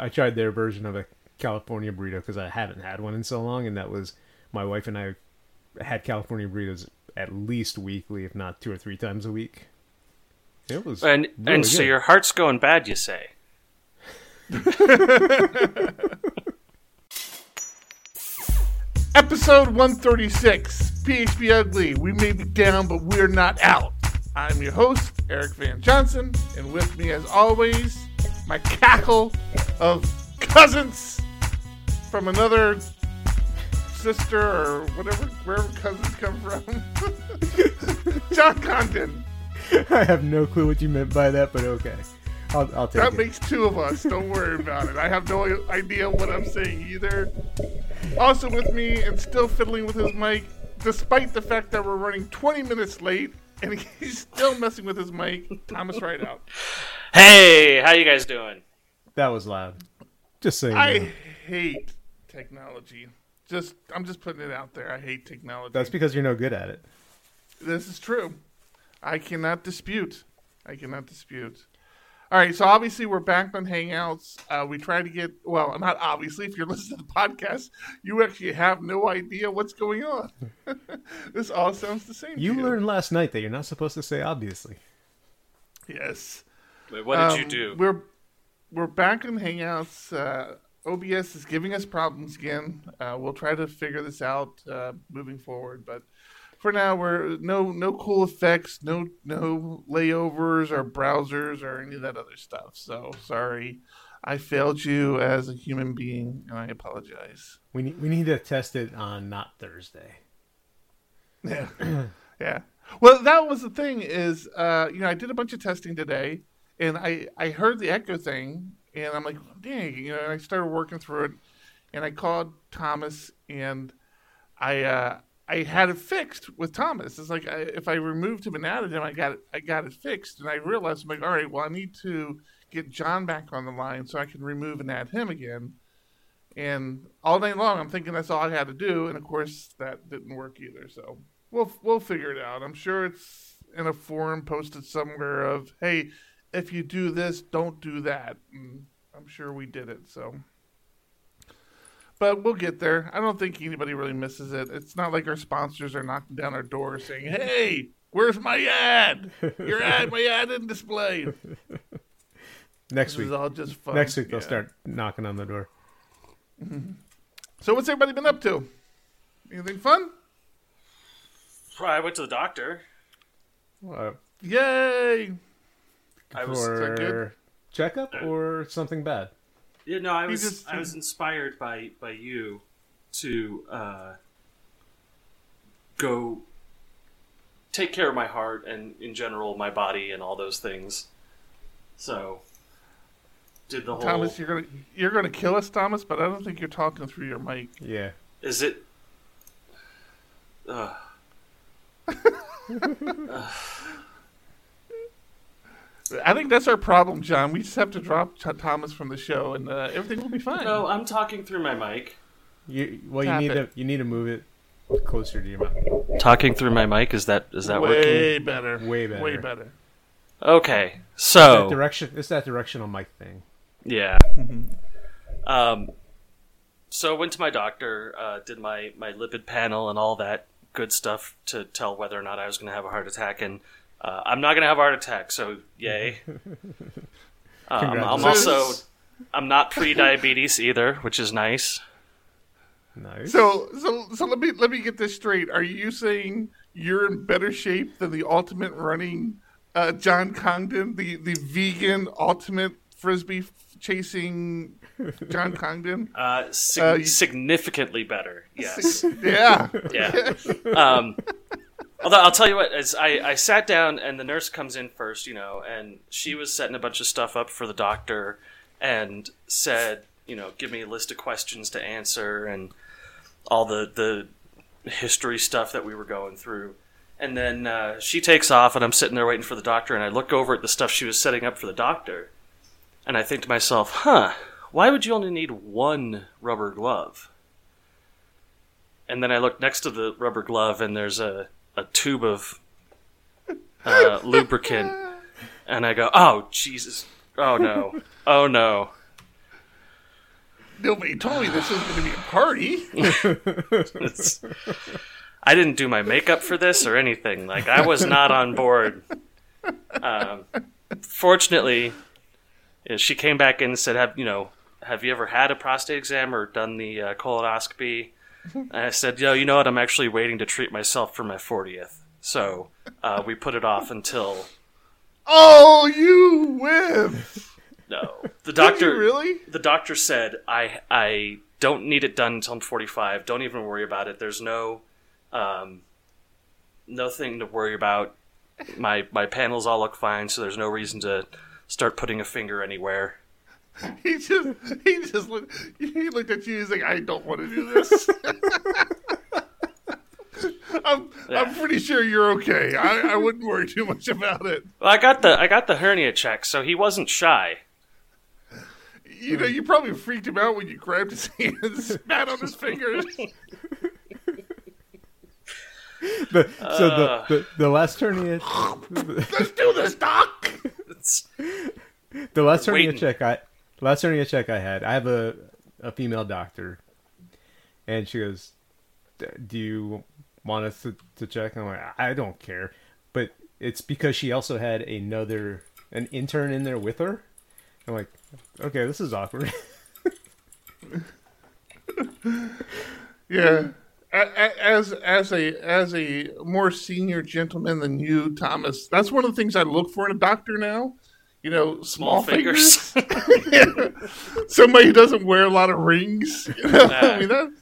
I tried their version of a California burrito because I haven't had one in so long, and that was my wife and I had California burritos at least weekly, if not two or three times a week. It was And really and so your heart's going bad, you say? Episode 136, PHP Ugly. We may be down, but we're not out. I'm your host, Eric Van Johnson, and with me, as always, my cackle of cousins from another sister or whatever, wherever cousins come from. John Congdon. I have no clue what you meant by that, but okay. I'll, I'll take That it. makes two of us. Don't worry about it. I have no idea what I'm saying either. Also with me and still fiddling with his mic, despite the fact that we're running 20 minutes late and he's still messing with his mic. Thomas Rideout. Hey, how you guys doing? That was loud. Just saying. I hate technology. Just I'm just putting it out there. I hate technology. That's because you're no good at it. This is true. I cannot dispute. I cannot dispute. All right, so obviously we're back on Hangouts. Uh, we try to get well, not obviously. If you're listening to the podcast, you actually have no idea what's going on. this all sounds the same. to You learned last night that you're not supposed to say obviously. yes. Wait, what did Um, you do? We're we're back on Hangouts. Uh, OBS is giving us problems again. Uh, we'll try to figure this out uh, moving forward, but for now, we're no no cool effects, no no layovers or browsers or any of that other stuff. So sorry, I failed you as a human being, and I apologize. We need we need to test it on not Thursday. Yeah. yeah. Well, that was the thing is, uh, you know, I did a bunch of testing today, and I I heard the echo thing, and I'm like, dang, you know, and I started working through it, and I called Thomas, and I uh, I had it fixed with Thomas. It's like I, if I removed him and added him, I got it I got it fixed, and I realized I'm like, all right, well, I need to get John back on the line so I can remove and add him again. And all day long, I'm thinking that's all I had to do, and of course, that didn't work either. So we'll we'll figure it out. I'm sure it's in a forum posted somewhere of, hey, if you do this, don't do that. And I'm sure we did it. So, but we'll get there. I don't think anybody really misses it. It's not like our sponsors are knocking down our door saying, hey. Where's my ad? Your ad, my ad isn't displayed. Next This week. is all just fun. Next week they'll Yeah. start knocking on the door. So what's everybody been up to? Anything fun? I went to the doctor. Uh, Yay! I was that for good? checkup or something bad. Yeah, no, I was just- I was inspired by by you to uh, go take care of my heart and in general my body and all those things. So did the whole Thomas, you're gonna you're gonna kill us, Thomas. But I don't think you're talking through your mic. Yeah. is it uh, I think that's our problem, John. We just have to drop Ch- Thomas from the show, and uh, everything will be fine. No, I'm talking through my mic. You well you need it. to you need to move it closer to your mouth. Talking through my mic is that is that working? way better, Way better. way better. Okay, That so direction it's that directional mic thing. Yeah. um, so I went to my doctor, uh, did my, my lipid panel and all that good stuff to tell whether or not I was going to have a heart attack, and uh, I'm not going to have a heart attack. So yay! um, I'm also I'm not pre-diabetes either, which is nice. Nice. So, so, so let me let me get this straight. Are you saying you're in better shape than the ultimate running uh, John Congdon, the the vegan ultimate frisbee chasing John Congdon? Uh, sig- Uh, you- significantly better. Yes. yeah. Yeah. Um, although I'll tell you what, as I, I sat down and the nurse comes in first, you know, and she was setting a bunch of stuff up for the doctor and said, you know, give me a list of questions to answer and all the, the history stuff that we were going through. And then uh, she takes off, and I'm sitting there waiting for the doctor, and I look over at the stuff she was setting up for the doctor, and I think to myself, huh, why would you only need one rubber glove? and then I look next to the rubber glove, and there's a, a tube of uh, lubricant, and I go, "Oh Jesus! Oh no! Oh no!" Nobody told me this was going to be a party. It's, I didn't do my makeup for this or anything. Like I was not on board. Um, fortunately, uh, she came back in and said, "Have you know? Have you ever had a prostate exam or done the uh, colonoscopy?" And I said, "Yo, you know what? I'm actually waiting to treat myself for my 40th." So uh, we put it off until Oh, you win! no. The doctor really? the doctor said I I don't need it done until I'm 45. Don't even worry about it. There's no um, nothing to worry about. My my panels all look fine, so there's no reason to start putting a finger anywhere. He just he just looked he looked at you. He's like, I don't want to do this. I'm Yeah. I'm pretty sure you're okay. I, I wouldn't worry too much about it. Well, I got the I got the hernia check, so he wasn't shy. You know, you probably freaked him out when you grabbed his hand and spat on his fingers. The, so the, Uh. the the last hernia, Let's do this, Doc. The last hernia Waiting. check I, last hernia check I had. I have a a female doctor, and she goes, "D- "Do you want us to, to check?" I'm like, "I don't care," but it's because she also had another an intern in there with her. I'm like, okay, this is awkward. Yeah. As as a as a more senior gentleman than you, Thomas, that's one of the things I look for in a doctor now. You know, small, small fingers. Somebody who doesn't wear a lot of rings. You know? I mean, that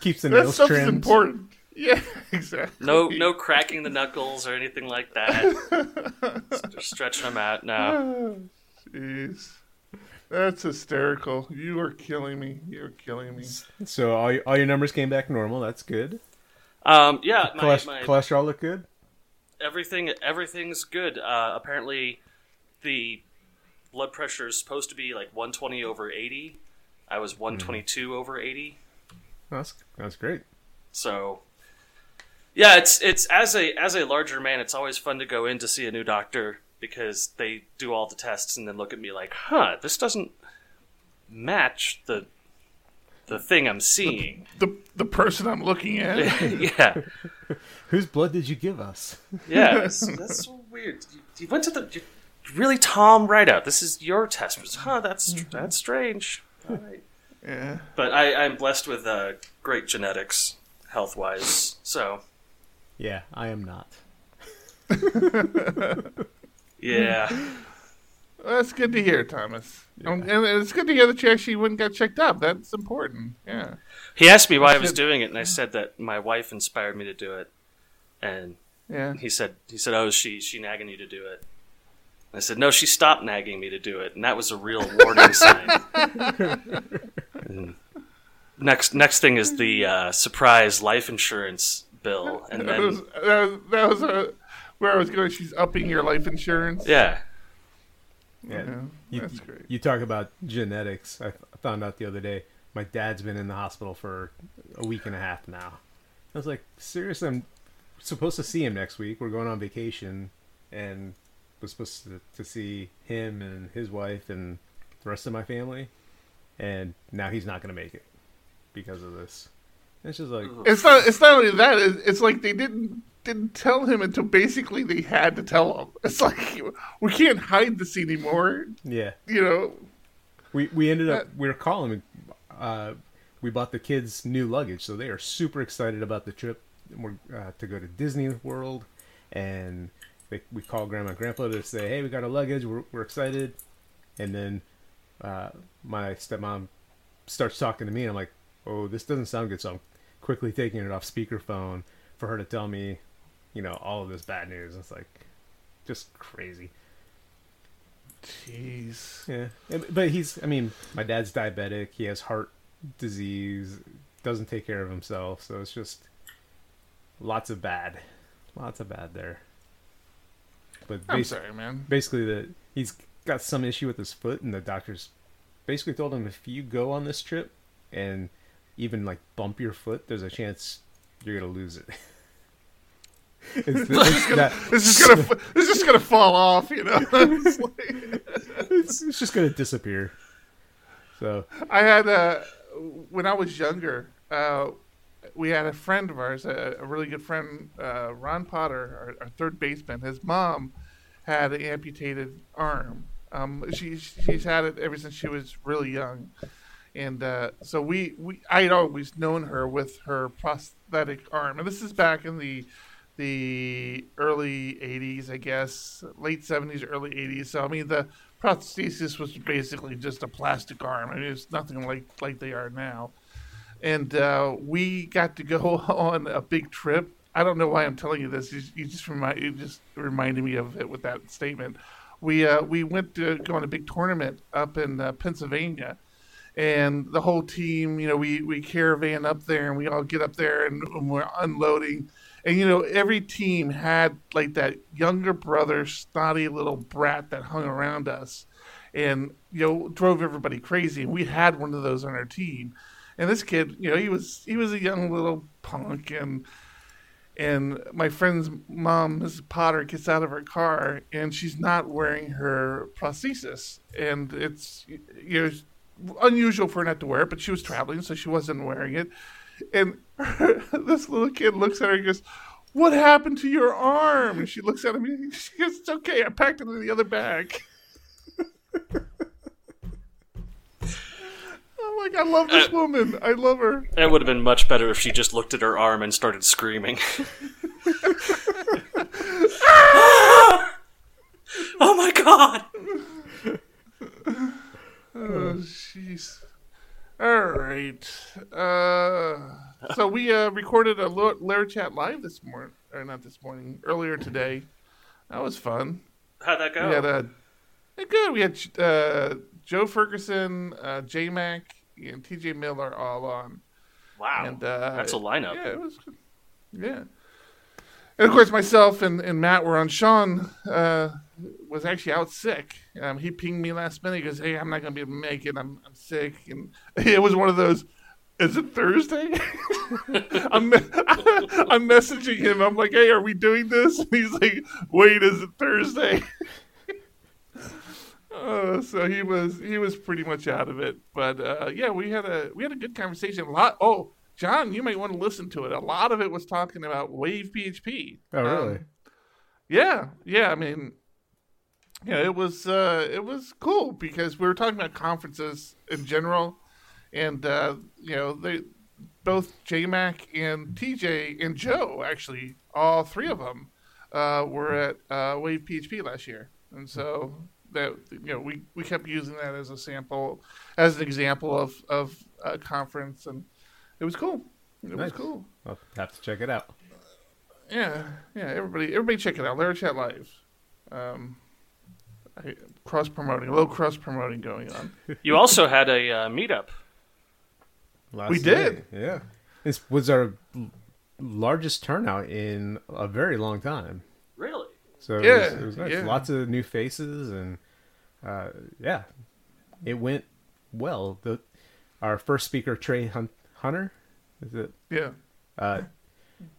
Keeps the that nails stuff is trimmed. important. Yeah, exactly. no no cracking the knuckles or anything like that. Just stretching them out now. Oh, Jeez, that's hysterical. You are killing me. You're killing me. So all your, all your numbers came back normal. That's good. Um, yeah, my, Cholest- my, cholesterol look good. everything everything's good. Uh, apparently, the blood pressure is supposed to be like 120 over 80. I was mm-hmm. 122 over 80. That's that's great. So, yeah, it's it's as a as a larger man, it's always fun to go in to see a new doctor because they do all the tests and then look at me like, "Huh, this doesn't match the the thing I'm seeing." The the person I'm looking at. yeah, Whose blood did you give us? yeah, that's, that's so weird. You, you went to the you, really Tom Rideout. This is your test. Huh, that's that's strange. All right. Yeah. But I, I'm blessed with uh, great genetics, health wise. So Yeah, I am not. yeah. Well, that's good to hear, Thomas. Um, and it's good to hear that you actually went and got checked up. That's important. Yeah. He asked me why I was doing it, and I said that my wife inspired me to do it. And Yeah. he said, "He said, oh, she she nagging you to do it." I said, "No, she stopped nagging me to do it, and that was a real warning sign." And next next thing is the uh, surprise life insurance bill, and That was, then that was, that was uh, where I was going. She's upping your life insurance. yeah, Yeah, Yeah, you, that's great. You talk about genetics. I f- found out the other day. My dad's been in the hospital for a week and a half now. I was like, seriously, I'm supposed to see him next week. We're going on vacation, and was supposed to, to see him and his wife and the rest of my family, and now he's not going to make it because of this. It's just like, It's not. It's not only that. It's, it's like they didn't didn't tell him until basically they had to tell him. It's like we can't hide this anymore. yeah. You know. We we ended up Uh, we were calling. Uh, we bought the kids new luggage, so they are super excited about the trip. We're uh, to go to Disney World, and they, we call Grandma and Grandpa to say, "Hey, we got our luggage. We're we're excited." And then uh, my stepmom starts talking to me, and I'm like, "Oh, this doesn't sound good." So I'm quickly taking it off speakerphone for her to tell me, you know, all of this bad news. It's like just crazy. Jeez. Yeah, but he's. I mean, my dad's diabetic. He has heart disease. Doesn't take care of himself. So it's just lots of bad, lots of bad there. But I'm sorry, man. basically, the he's got some issue with his foot, and the doctors basically told him if you go on this trip and even like bump your foot, there's a chance you're gonna lose it. it's, it's, that- This is gonna. this is gonna fall off. You know. It's like- it's, it's just gonna disappear. So I had uh, when I was younger, uh, we had a friend of ours, a, a really good friend, uh, Ron Potter, our, our, third baseman. His mom had an amputated arm. Um, she she's had it ever since she was really young, and uh, so we, we I had always known her with her prosthetic arm, and this is back in the the early 80s, I guess, late 70s, early 80s. So I mean, the prosthesis was basically just a plastic arm. I mean, it's nothing like like they are now. And uh, we got to go on a big trip. I don't know why I'm telling you this. You, you just remind you just reminded me of it with that statement. We uh, we went to go on a big tournament up in uh, Pennsylvania, and the whole team, you know, we we caravan up there, and we all get up there, and, and we're unloading and you know every team had like that younger brother snotty little brat that hung around us and you know drove everybody crazy and we had one of those on our team and this kid you know he was he was a young little punk and and my friend's mom mrs potter gets out of her car and she's not wearing her prosthesis and it's you know unusual for her not to wear it but she was traveling so she wasn't wearing it and this little kid looks at her and goes, What happened to your arm? And she looks at him and she goes, It's okay. I packed it in the other bag. like, I love this uh, woman. I love her. It would have been much better if she just looked at her arm and started screaming. oh my god! Oh, jeez. All right. Uh, so we uh, recorded a LaraChat live this morning, or not this morning, earlier today. That was fun. How'd that go? We had uh, good. We had uh, Joe Ferguson, uh, J Mac, and TJ Miller all on. Wow, and, uh, that's a lineup. Yeah, it was. Yeah, and of course myself and, and Matt were on. Sean uh, was actually out sick. Um, he pinged me last minute. He goes, "Hey, I'm not gonna be able to make it. I'm I'm sick." And it was one of those. Is it Thursday? I'm I'm messaging him. I'm like, "Hey, are we doing this?" And he's like, "Wait, is it Thursday?" Uh, so he was he was pretty much out of it. But uh, yeah, we had a we had a good conversation. A lot. Oh, John, you might want to listen to it. A lot of it was talking about Wave PHP. Oh, really? Um, yeah, yeah. I mean, yeah, it was uh, it was cool because we were talking about conferences in general, and uh, you know they both JMac and TJ and Joe actually all three of them uh, were at uh, Wave PHP last year, and so that you know we, we kept using that as a sample as an example of of a conference and it was cool. It nice. was cool. I'll have to check it out. Yeah, yeah. Everybody, everybody, check it out. LaraChat Live. Um, cross promoting, a little cross promoting going on. You also had a uh, meetup. Last we did. Yeah, this was our largest turnout in a very long time. Really? So yeah, it was, it was nice. Yeah. Lots of new faces and uh, yeah, it went well. The our first speaker Trey Hunt, Hunter, is it? Yeah. Uh,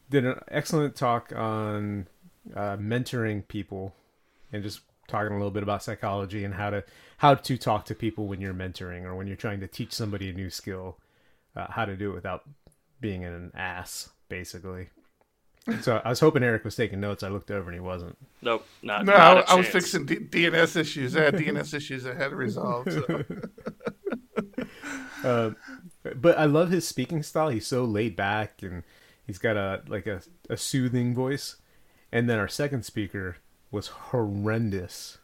did an excellent talk on uh, mentoring people and just talking a little bit about psychology and how to how to talk to people when you're mentoring or when you're trying to teach somebody a new skill, uh, how to do it without being an ass, basically. So I was hoping Eric was taking notes. I looked over and he wasn't. Nope, not. No, not I, I was fixing D- DNS issues. I had DNS issues I had to resolve. So. uh, but I love his speaking style. He's so laid back and he's got a like a, a soothing voice. And then our second speaker was horrendous.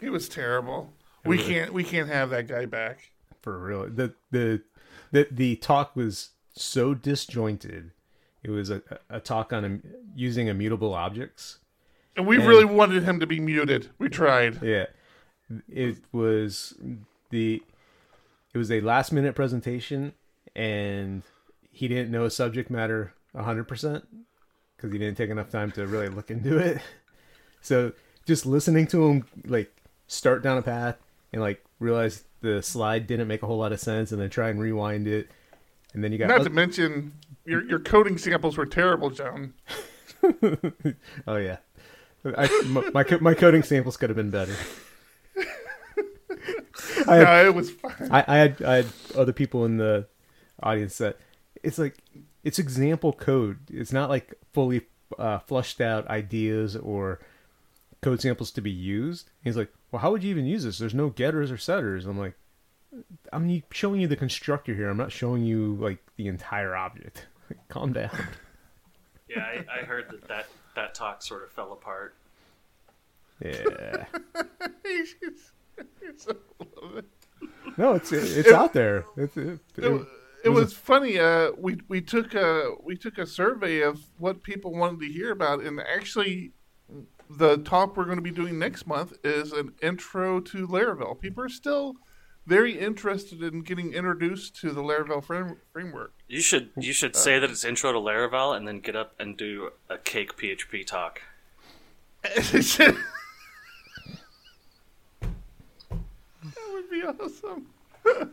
He was terrible. We can't we can't have that guy back. For real. The the the the talk was so disjointed. It was a, a talk on um, using immutable objects. And we and, really wanted him to be muted. We tried. Yeah. It was the it was a last minute presentation and he didn't know a subject matter 100% because he didn't take enough time to really look into it. So just listening to him like start down a path and like realize the slide didn't make a whole lot of sense and then try and rewind it. And then you got Not to mention your your coding samples were terrible, John. oh yeah. I, my, my, my coding samples could have been better. I had, no, it was fine. I, I, had I had other people in the audience that it's like it's example code. It's not like fully uh, flushed out ideas or code samples to be used. He's like, well, how would you even use this? There's no getters or setters. I'm like, I'm showing you the constructor here. I'm not showing you like the entire object. Calm down. Yeah, I, I heard that, that that talk sort of fell apart. Yeah. no, it's it's out there. It's, it, it, it, it was, was a... funny. Uh, we we took a we took a survey of what people wanted to hear about, and actually, the talk we're going to be doing next month is an intro to Laravel. People are still very interested in getting introduced to the Laravel frame, framework. You should you should uh, say that it's intro to Laravel, and then get up and do a cake PHP talk. that would be awesome.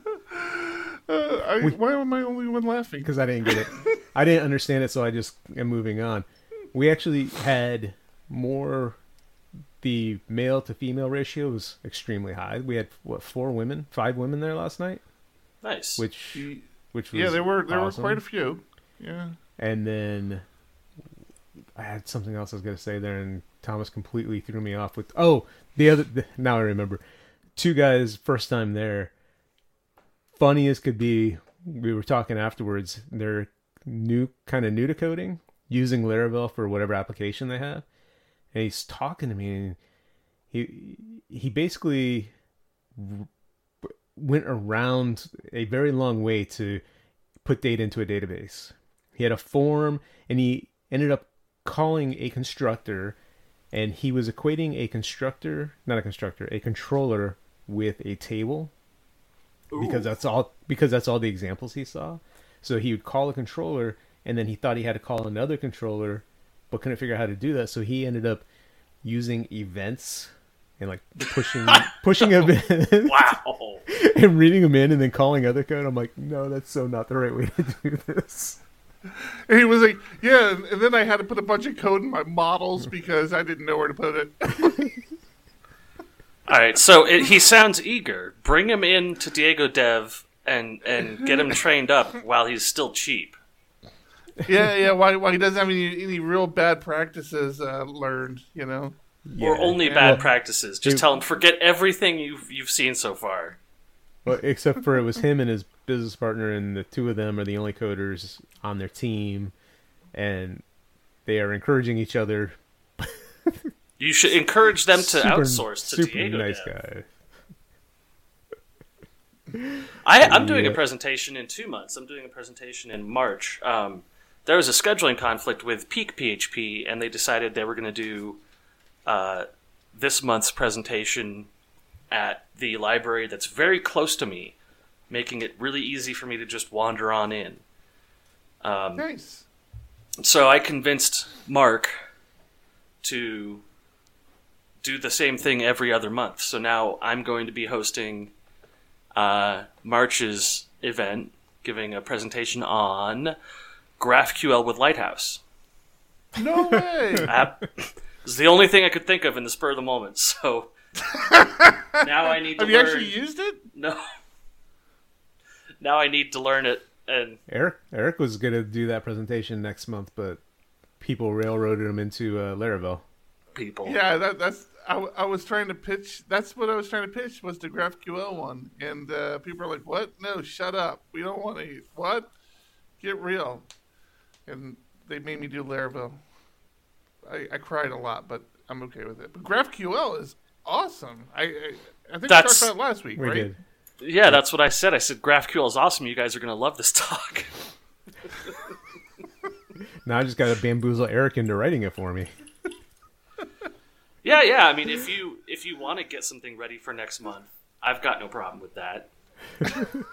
Uh, I, we, why am I the only one laughing? Because I didn't get it. I didn't understand it, so I just am moving on. We actually had more. The male to female ratio was extremely high. We had what four women, five women there last night. Nice. Which, which yeah, there were there awesome. were quite a few. Yeah. And then I had something else I was going to say there, and Thomas completely threw me off with. Oh, the other. The, now I remember. Two guys, first time there funny as could be, we were talking afterwards. They're new, kind of new to coding, using Laravel for whatever application they have. And he's talking to me, and he he basically went around a very long way to put data into a database. He had a form, and he ended up calling a constructor, and he was equating a constructor, not a constructor, a controller with a table because that's all because that's all the examples he saw. So he would call a controller, and then he thought he had to call another controller, but couldn't figure out how to do that. So he ended up using events and like pushing pushing them in. Wow. and reading them in and then calling other code. I'm like, no, that's so not the right way to do this. And he was like, yeah, and then I had to put a bunch of code in my models because I didn't know where to put it. All right, so it, he sounds eager. Bring him in to Diego Dev and and get him trained up while he's still cheap. Yeah, yeah. Why? Why he doesn't have any, any real bad practices uh, learned? You know, yeah. or only yeah. bad practices. Just tell him forget everything you've you've seen so far. Well, except for it was him and his business partner, and the two of them are the only coders on their team, and they are encouraging each other You should encourage them to super, outsource to super Diego. Nice guy. I, am doing a presentation in two months. I'm doing a presentation in March. Um, there was a scheduling conflict with Peak PHP, and they decided they were going to do uh, this month's presentation at the library that's very close to me, making it really easy for me to just wander on in. Um, nice. So I convinced Mark to do the same thing every other month. So now I'm going to be hosting uh, March's event, giving a presentation on GraphQL with Lighthouse. No way! it's the only thing I could think of in the spur of the moment. So now I need to. Have learn... you actually used it? No. Now I need to learn it. And Eric, Eric was going to do that presentation next month, but people railroaded him into uh, Laravel. People. Yeah, that, that's I, I was trying to pitch. That's what I was trying to pitch was the GraphQL one, and uh, people are like, "What? No, shut up. We don't want to. What? Get real." And they made me do Laravel. I, I cried a lot, but I'm okay with it. But GraphQL is awesome. I I, I think that's, we talked about it last week, we right? Did. Yeah, that's what I said. I said GraphQL is awesome. You guys are going to love this talk. now I just got to bamboozle Eric into writing it for me. Yeah, yeah. I mean, if you if you want to get something ready for next month, I've got no problem with that.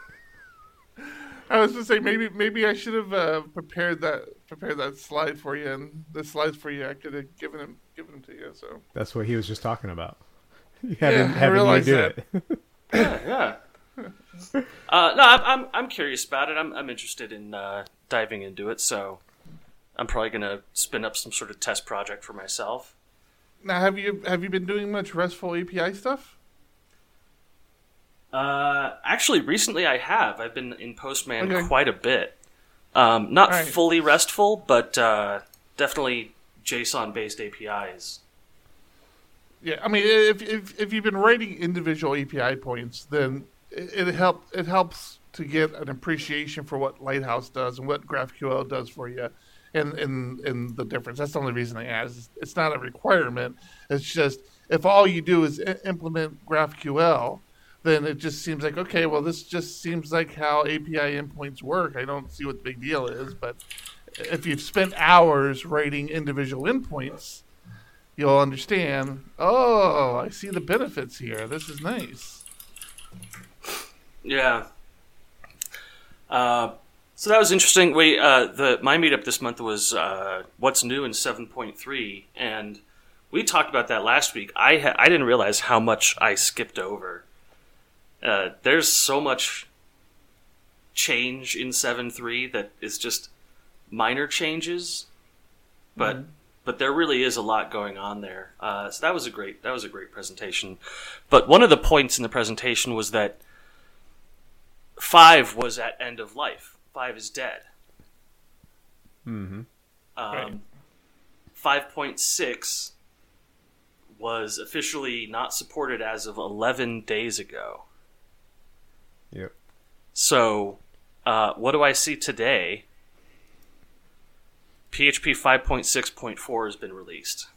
I was to say maybe maybe I should have uh, prepared that prepared that slide for you, and the slides for you I could have given them given them to you. So that's what he was just talking about. Having, yeah, having I you do that. it. yeah, yeah. Uh, no, I'm I'm curious about it. I'm I'm interested in uh, diving into it. So I'm probably gonna spin up some sort of test project for myself. Now, have you have you been doing much RESTful API stuff? Uh, actually, recently I have. I've been in Postman Okay. quite a bit. Um, not right. fully RESTful, but uh, definitely JSON-based APIs. Yeah, I mean, if if if you've been writing individual API points, then it, it help it helps to get an appreciation for what Lighthouse does and what GraphQL does for you, and and and the difference. That's the only reason I ask. It's not a requirement. It's just if all you do is I- implement GraphQL, then it just seems like okay, well, this just seems like how API endpoints work. I don't see what the big deal is, but if you've spent hours writing individual endpoints you'll understand. Oh, I see the benefits here. This is nice. Yeah. Uh, so that was interesting. We uh, the my meetup this month was uh, what's new in seven point three, and we talked about that last week. I ha- I didn't realize how much I skipped over. Uh, there's so much change in seven three that is just minor changes, but but there really is a lot going on there. Uh, so that was a great that was a great presentation. But one of the points in the presentation was that five was at end of life. Five is dead. Mm-hmm. Um, Right. Five point six was officially not supported as of eleven days ago. Yep. So, uh, what do I see today? PHP 5.6.4 has been released.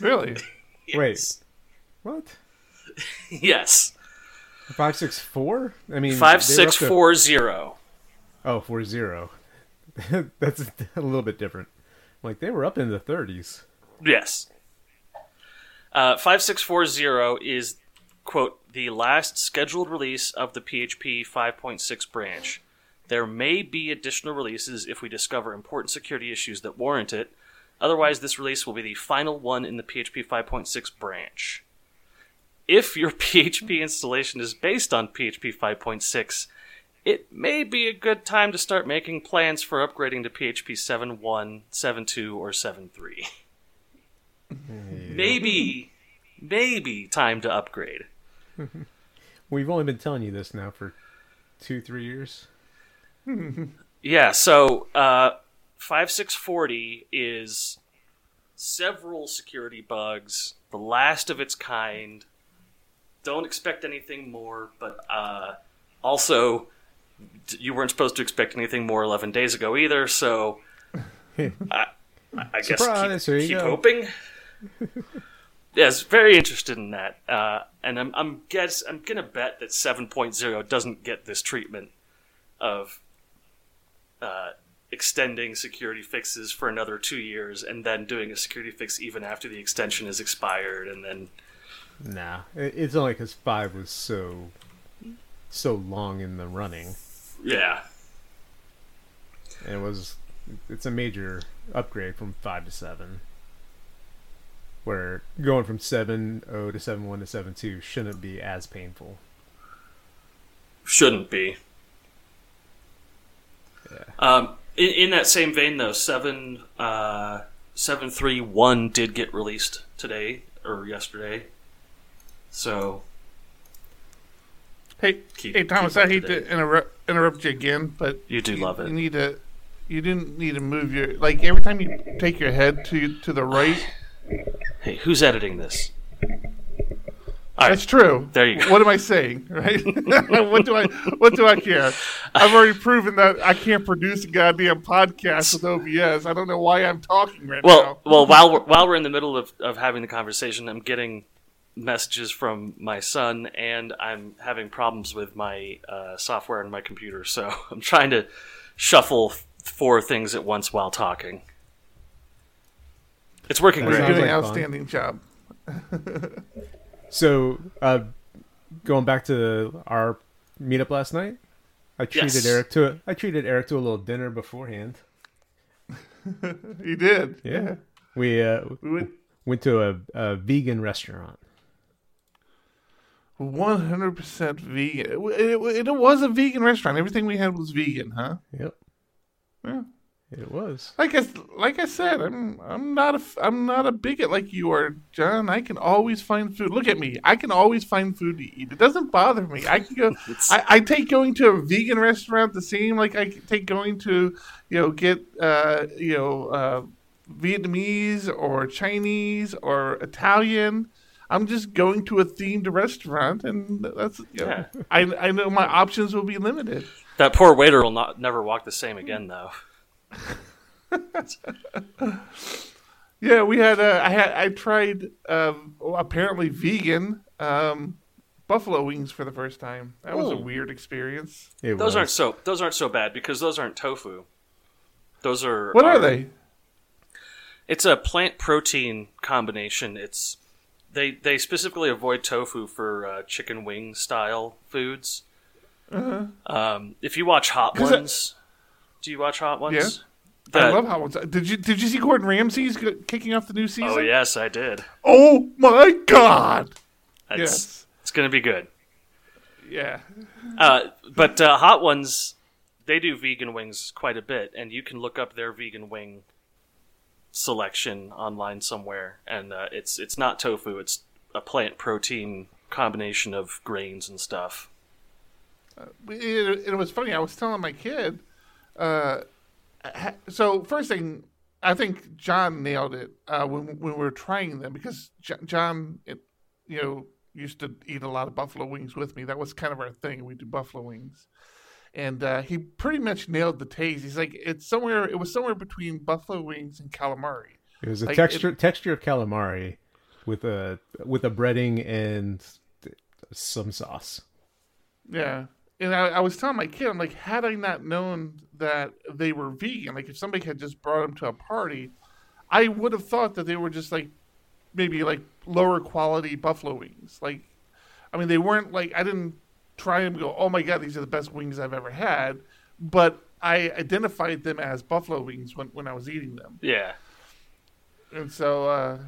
Really? Wait. What? yes. Five six four? I mean, were up to- 5640. Oh, four zero. That's a little bit different. Like they were up in the 30s. Yes. Uh, 5640 is, quote, the last scheduled release of the PHP 5.6 branch. There may be additional releases if we discover important security issues that warrant it. Otherwise, this release will be the final one in the PHP 5.6 branch. If your PHP installation is based on PHP 5.6, it may be a good time to start making plans for upgrading to PHP 7.1, 7.2, or 7.3 maybe maybe time to upgrade We've only been telling you this now for two, three years. yeah so uh 5640 is several security bugs the last of its kind. Don't expect anything more but uh also you weren't supposed to expect anything more 11 days ago either so i, I guess Surprise, keep, keep hoping yes very interested in that. Uh, and i'm i'm guess i'm gonna bet that 7.0 doesn't get this treatment of uh, extending security fixes for another two years and then doing a security fix even after the extension is expired and then Nah, it's only because five was so so long in the running, yeah. And it was it's a major upgrade from five to seven. Where going from seven oh to seven one to seven two shouldn't be as painful. shouldn't be um, in, in that same vein though 7 uh, 731 did get released today or yesterday so Hey, Keep- hey, Thomas. keep I hate to to interrupt interrupt you again, but You do love it. You need to. You didn't need to move your like every time you take your head to to the right. Hey who's editing this right. That's true. There you go. What am I saying? Right? what do I what do I care? I've already proven that I can't produce a goddamn podcast with OBS. I don't know why I'm talking right Well, now. well, while we're, while we're in the middle of, of having the conversation, I'm getting messages from my son, and I'm having problems with my uh, software and my computer. So I'm trying to shuffle four things at once while talking. It's working That You're great. doing an like fun. outstanding job. So, uh, going back to our meetup last night, I treated Yes. Eric to a, I treated Eric to a little dinner beforehand. he did. Yeah, we uh, We went went to a, a vegan restaurant. one hundred percent vegan. It, it, it was a vegan restaurant. Everything we had was vegan, huh? Yep. Yeah. It was. Like I like I said, I'm I'm not a I'm not a bigot like you are, John. I can always find food. Look at me. I can always find food to eat. It doesn't bother me. I can go. I, I take going to a vegan restaurant the same like I take going to you know get uh, you know uh, Vietnamese or Chinese or Italian. I'm just going to a themed restaurant, and that's you know, Yeah. I I know my options will be limited. That poor waiter will not never walk the same again, though. Yeah, we had. Uh, I had. I tried. Um, apparently vegan um, buffalo wings for the first time. That was a weird experience. It Those was. aren't so those aren't so bad because those aren't tofu. Those are What are they? It's a plant protein combination. It's they they specifically avoid tofu for uh, chicken wing style foods. Um, if you watch Hot 'Cause I- Ones, do you watch Hot Ones? Yeah. The- I love Hot ones. Did you Did you see Gordon Ramsay's kicking off the new season? Oh yes, I did. Oh my God! It's, Yes. it's going to be good. Yeah. Uh, but uh, Hot Ones, they do vegan wings quite a bit, and you can look up their vegan wing selection online somewhere. And uh, it's it's not tofu; it's a plant protein combination of grains and stuff. it, it was funny. I was telling my kid. Uh, ha- so first thing, I think John nailed it uh, when when we were trying them because J- John, it, you know, used to eat a lot of buffalo wings with me. That was kind of our thing. We do buffalo wings, and uh, he pretty much nailed the taste. He's like, it's somewhere. It was somewhere between buffalo wings and calamari. It was a Like, texture texture of calamari with a with a breading and some sauce. Yeah. And I, I was telling my kid, I'm like, had I not known that they were vegan, like if somebody had just brought them to a party, I would have thought that they were just like maybe like lower quality buffalo wings. Like, I mean, they weren't like, I didn't try and go, oh my God, these are the best wings I've ever had. But I identified them as buffalo wings when, when I was eating them. Yeah, And so, uh,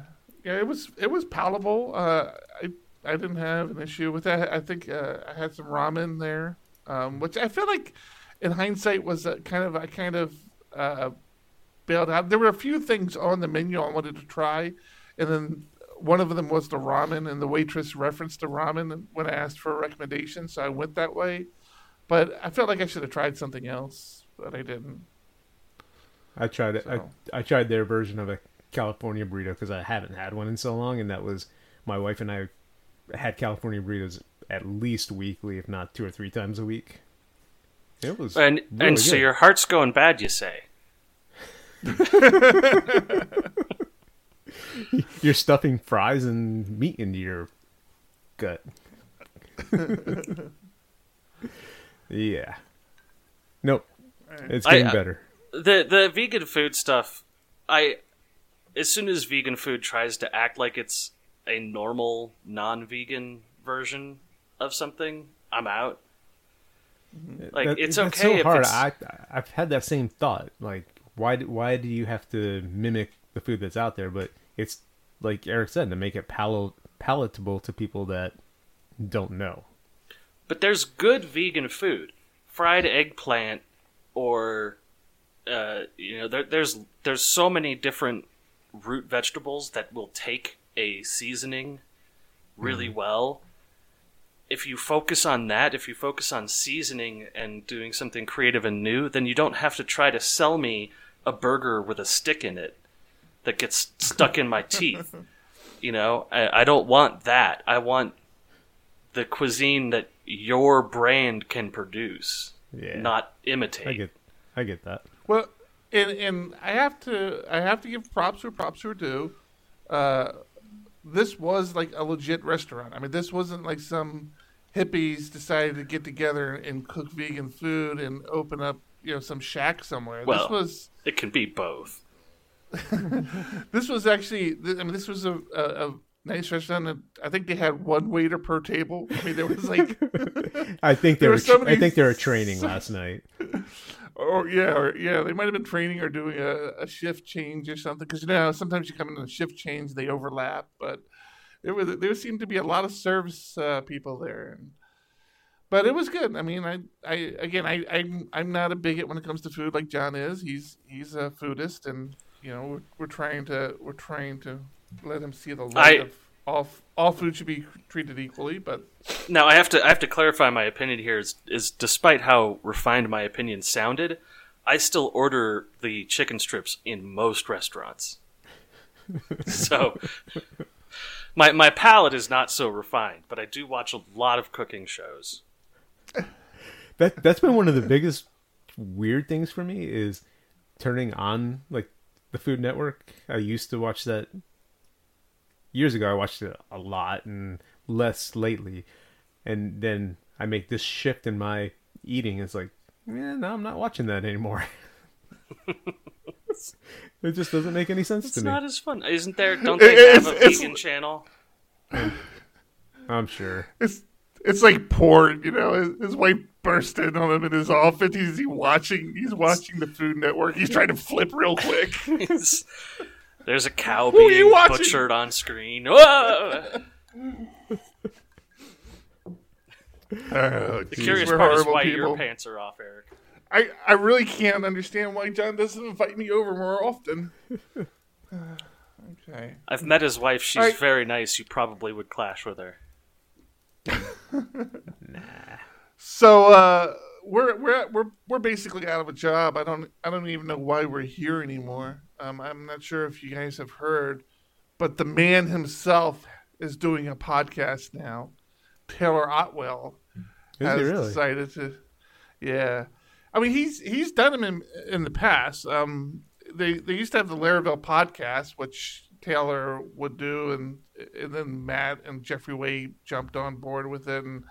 yeah, it was it was palatable. Uh, I I didn't have an issue with that. I think uh, I had some ramen there, um, which I feel like, in hindsight, was a kind of I kind of uh, bailed out. There were a few things on the menu I wanted to try, and then one of them was the ramen, and the waitress referenced the ramen when I asked for a recommendation, so I went that way. But I felt like I should have tried something else, but I didn't. I tried it. So- I, I tried their version of a California burrito because I haven't had one in so long, and that was my wife and I had California burritos at least weekly, if not two or three times a week. It was and really and so good. your heart's going bad, you say? you're stuffing fries and meat into your gut. yeah. Nope. It's getting I- uh, better. the the vegan food stuff i as soon as vegan food tries to act like it's a normal non-vegan version of something i'm out like That- it's okay so if hard. it's I I've had that same thought. Like, why do- why do you have to mimic the food that's out there? But it's like Eric said to make it pal- palatable to people that don't know. but there's good vegan food fried eggplant or uh, you know there, there's there's so many different root vegetables that will take a seasoning really well if you focus on that if you focus on seasoning and doing something creative and new then you don't have to try to sell me a burger with a stick in it that gets stuck in my teeth you know I, I don't want that i want the cuisine that your brand can produce, Yeah. not imitate. I get I get that. Well, and and I have to I have to give props where props are due. Uh, this was like a legit restaurant. I mean, this wasn't like some hippies decided to get together and cook vegan food and open up you know some shack somewhere. Well- this was It can be both. this was actually I mean this was a, a, a nice restaurant. And I think they had one waiter per table. I mean, there was like. I think they There were. was somebody- I think they were training last night. Or yeah, or yeah, they might have been training or doing a, a shift change or something. Because you know sometimes you come in a shift change, they overlap. But there was there seemed to be a lot of service uh, people there. And, but it was good. I mean, I, I again, I, I'm, I'm not a bigot when it comes to food like John is. He's, he's a foodist, and you know, we're, we're trying to, we're trying to let him see the light I- of all, all food should be treated equally. But Now I have to I have to clarify my opinion here. Is, is despite how refined my opinion sounded, I still order the chicken strips in most restaurants. so my my palate is not so refined, but I do watch a lot of cooking shows. That that's been one of the biggest weird things for me is turning on like the Food Network. I used to watch that years ago. I watched it a lot and less lately, and then I make this shift in my eating. It's like, yeah, no, I'm not watching that anymore. it just doesn't make any sense It's to me. It's not as fun, isn't there? Don't It- they have a it's- it's- vegan channel? I'm sure. it's, it's like porn, you know. His, his wife burst in on him in his office. He's he watching, he's watching the Food Network. He's trying to flip real quick. It's- There's a cow Who being butchered on screen. Whoa! Oh, The geez, curious we're part is horrible why people. your pants are off, Eric. I, I really can't understand why John doesn't invite me over more often. okay. I've met his wife. She's Alright. very nice. You probably would clash with her. So uh, we're we're we're we're basically out of a job. I don't I don't even know why we're here anymore. Um, I'm not sure if you guys have heard, but the man himself is doing a podcast now. Taylor Otwell Is has he really? decided to. Yeah, I mean he's he's done them in in the past. Um, they they used to have the Laravel podcast, which Taylor would do, and and then Matt and Jeffrey Way jumped on board with it. And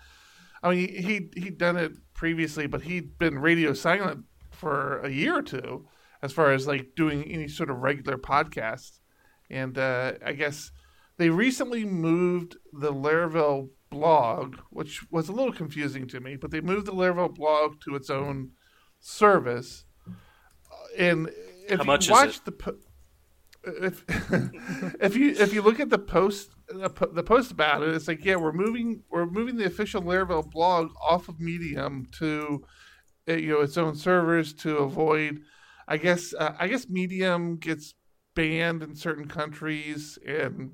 I mean he he'd done it previously, but he'd been radio silent for a year or two, as far as like doing any sort of regular podcast. And uh, I guess they recently moved the Laravel blog, which was a little confusing to me, but they moved the Laravel blog to its own service. Uh, And if How you much is watch it? the po- if if you if you look at the post the post about it, it's like yeah, we're moving we're moving the official Laravel blog off of Medium to uh, you know its own servers to avoid. I guess uh, I guess Medium gets banned in certain countries and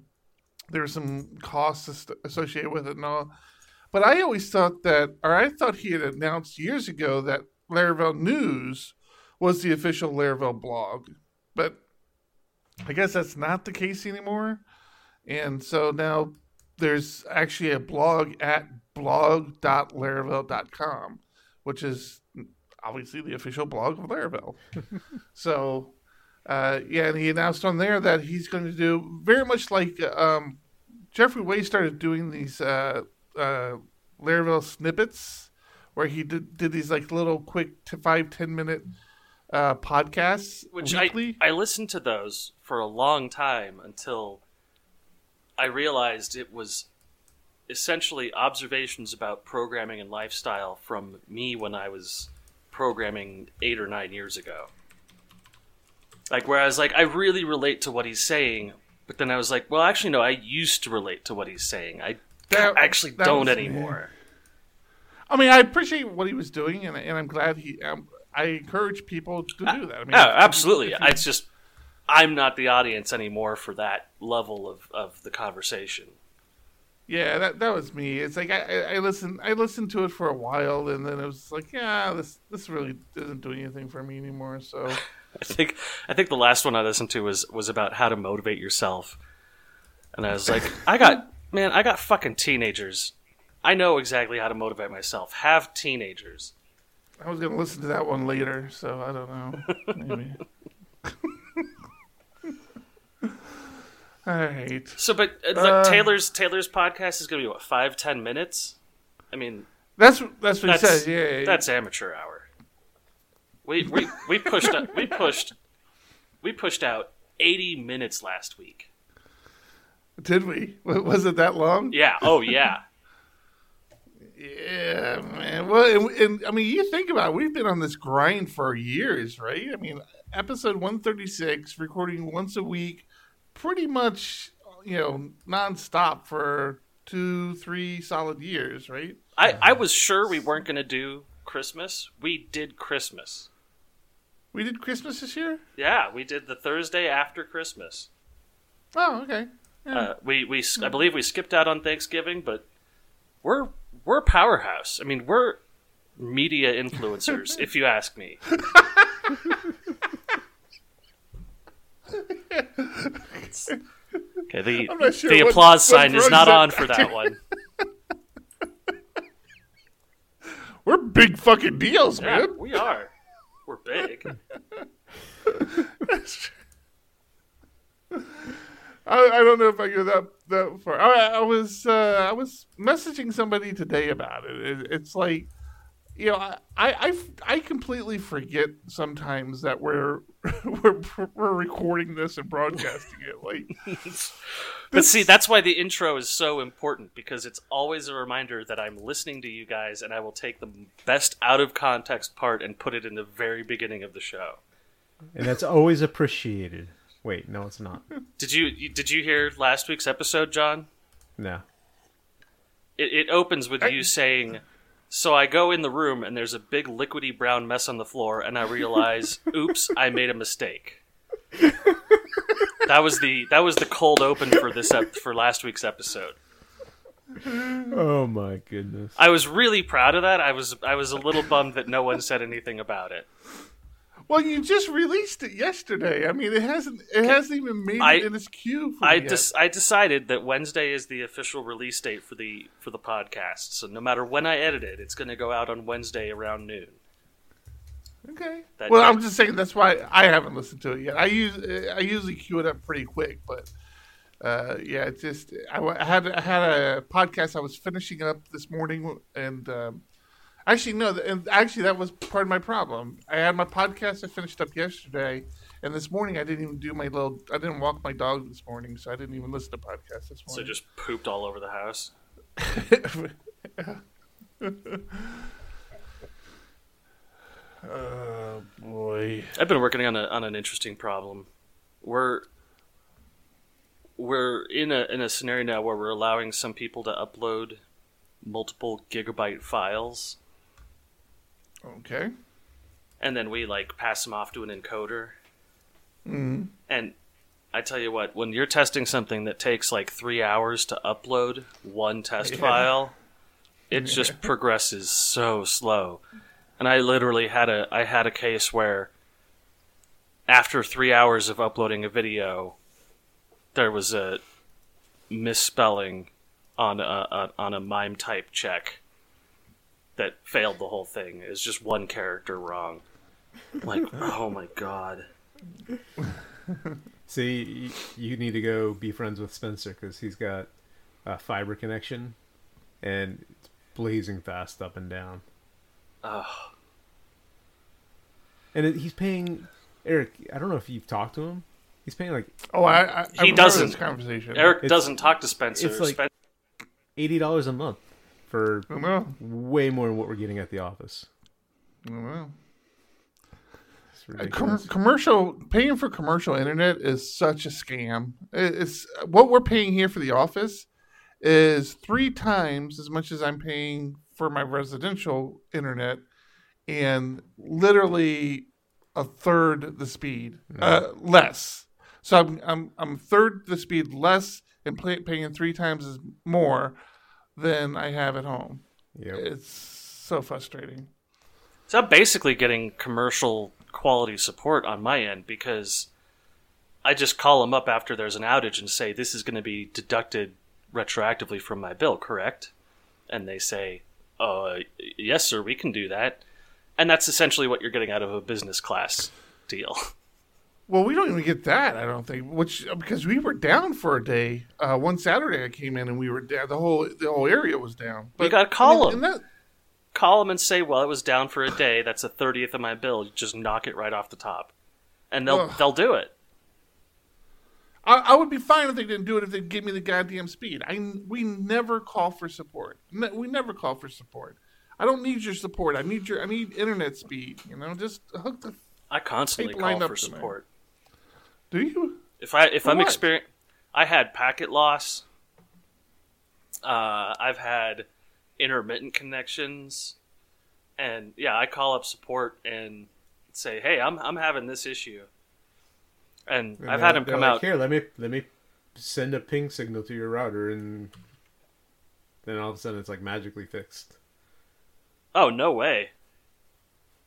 there's some costs associated with it and all. But I always thought that, or I thought he had announced years ago that Laravel News was the official Laravel blog. But I guess that's not the case anymore. And so now there's actually a blog at blog.laravel.com, which is obviously the official blog of Laravel. so, uh, yeah, and he announced on there that he's going to do very much like um, Jeffrey Way started doing these uh, uh, Laravel snippets, where he did, did these like little quick five ten minute uh, podcasts Which weekly. I I listened to those for a long time until I realized it was essentially observations about programming and lifestyle from me when I was programming eight or nine years ago. Like where I was like, I really relate to what he's saying, but then I was like, well, actually, no, I used to relate to what he's saying. I That- actually that don't was- anymore. I mean, I appreciate what he was doing, and, and I'm glad he. Um, I encourage people to do that. I mean, if- absolutely. if you- It's just I'm not the audience anymore for that level of, of the conversation. Yeah, that that was me. It's like I, I, listened I listened to it for a while and then it was like, yeah, this this really isn't doing anything for me anymore. So I think I think the last one I listened to was was about how to motivate yourself, and I was like, I got man, I got fucking teenagers. I know exactly how to motivate myself. Have teenagers. I was gonna listen to that one later. So I don't know. Maybe. All right. So, but uh, look, Uh. Taylor's Taylor's podcast is going to be what five ten minutes. I mean, That's that's what that's he says. Yeah, yeah, yeah. that's amateur hour. We we we pushed out, we pushed we pushed out eighty minutes last week. Did we? Was it that long? Yeah. Oh yeah. Yeah, man. Well, and, and I mean, you think about it, we've been on this grind for years, right? I mean, episode 136, recording once a week, pretty much, you know, nonstop for two, three solid years, right? I, I was sure we weren't going to do Christmas. We did Christmas. We did Christmas this year. Yeah, we did the Thursday after Christmas. Oh, okay. Yeah. Uh, we we I believe we skipped out on Thanksgiving, but we're we're powerhouse. I mean, we're media influencers, if you ask me. okay, the sure the what- applause what sign is not on for that one. We're big fucking deals, Yeah, man. we are. We're big. I, I don't know if I go that that far. I, I was uh, I was messaging somebody today about it. it it's like, you know, I, I I completely forget sometimes that we're we're we're recording this and broadcasting it. Like, But see, that's why the intro is so important because it's always a reminder that I'm listening to you guys and I will take the best out of context part and put it in the very beginning of the show. And that's always appreciated. Wait, no, it's not. Did you you- did you hear last week's episode, John? No. It, it opens with you saying, "So I go in the room and there's a big liquidy brown mess on the floor, and I realize, oops, I made a mistake." that was the that was the cold open for this ep- for last week's episode. Oh my goodness. I was really proud of that. I was I was a little bummed that no one said anything about it. Well, you just released it yesterday. I mean, it hasn't it hasn't even made I- it in its queue. For I me yet. des- I decided that Wednesday is the official release date for the for the podcast. So no matter when I edit it, it's going to go out on Wednesday around noon. Okay. That well, day. I'm just saying that's why I haven't listened to it yet. I use I usually queue it up pretty quick, but uh, yeah, it's just I, I had I had a podcast I was finishing up this morning, and um, actually no, and actually that was part of my problem. I had my podcast I finished up yesterday, and this morning I didn't even do my little I didn't walk my dog this morning, so I didn't even listen to podcasts this morning. So just pooped all over the house. oh boy. I've been working on a on an interesting problem. We're we're in a in a scenario now where we're allowing some people to upload multiple gigabyte files, Okay. and then we like pass them off to an encoder. Mm. And I tell you what, when you're testing something that takes like three hours to upload one test Yeah. file, it just progresses so slow. And I literally had a I had a case where after three hours of uploading a video, there was a misspelling on a, a on a mime type check that failed the whole thing. It was just one character wrong. Like, oh my god. See, you need to go be friends with Spencer because he's got a fiber connection, and it's blazing fast up and down. Ugh. And it, he's paying Eric. I don't know if you've talked to him. He's paying like Oh, I, I He I've heard doesn't. this conversation. Eric It's- doesn't talk to Spencer. it's like- Spen- eighty dollars a month for I way more than what we're getting at the office. Know. It's Uh, com- commercial paying for commercial internet is such a scam. It's what we're paying here for the office is three times as much as I'm paying for my residential internet, and literally a third the speed, uh, less. So I'm I'm I'm third the speed less and pay, paying three times as more than I have at home. Yep. It's so frustrating. so I'm basically getting commercial quality support on my end because I just call them up after there's an outage and say this is going to be deducted retroactively from my bill, correct? And they say, "Uh, yes, sir, we can do that." And that's essentially what you're getting out of a business class deal. Well, we don't even get that. I don't think, which because we were down for a day. Uh, one Saturday, I came in and we were down. The whole the whole area was down. You gotta call 'em. and that- call them and say, "Well, it was down for a day. That's a thirtieth of my bill. You just knock it right off the top," and they'll Ugh. they'll do it. I, I would be fine if they didn't do it if they give me the goddamn speed. I we never call for support. We never call for support. I don't need your support. I need your I need internet speed. You know, just hook the. I constantly call for to support. Do you? If I if For I'm what? experiencing, I had packet loss. Uh, I've had intermittent connections. And yeah, I call up support and say, "Hey, I'm I'm having this issue." And, And I've had him they're come like, out. Here, let me let me send a ping signal to your router, and then all of a sudden it's like magically fixed. Oh no way!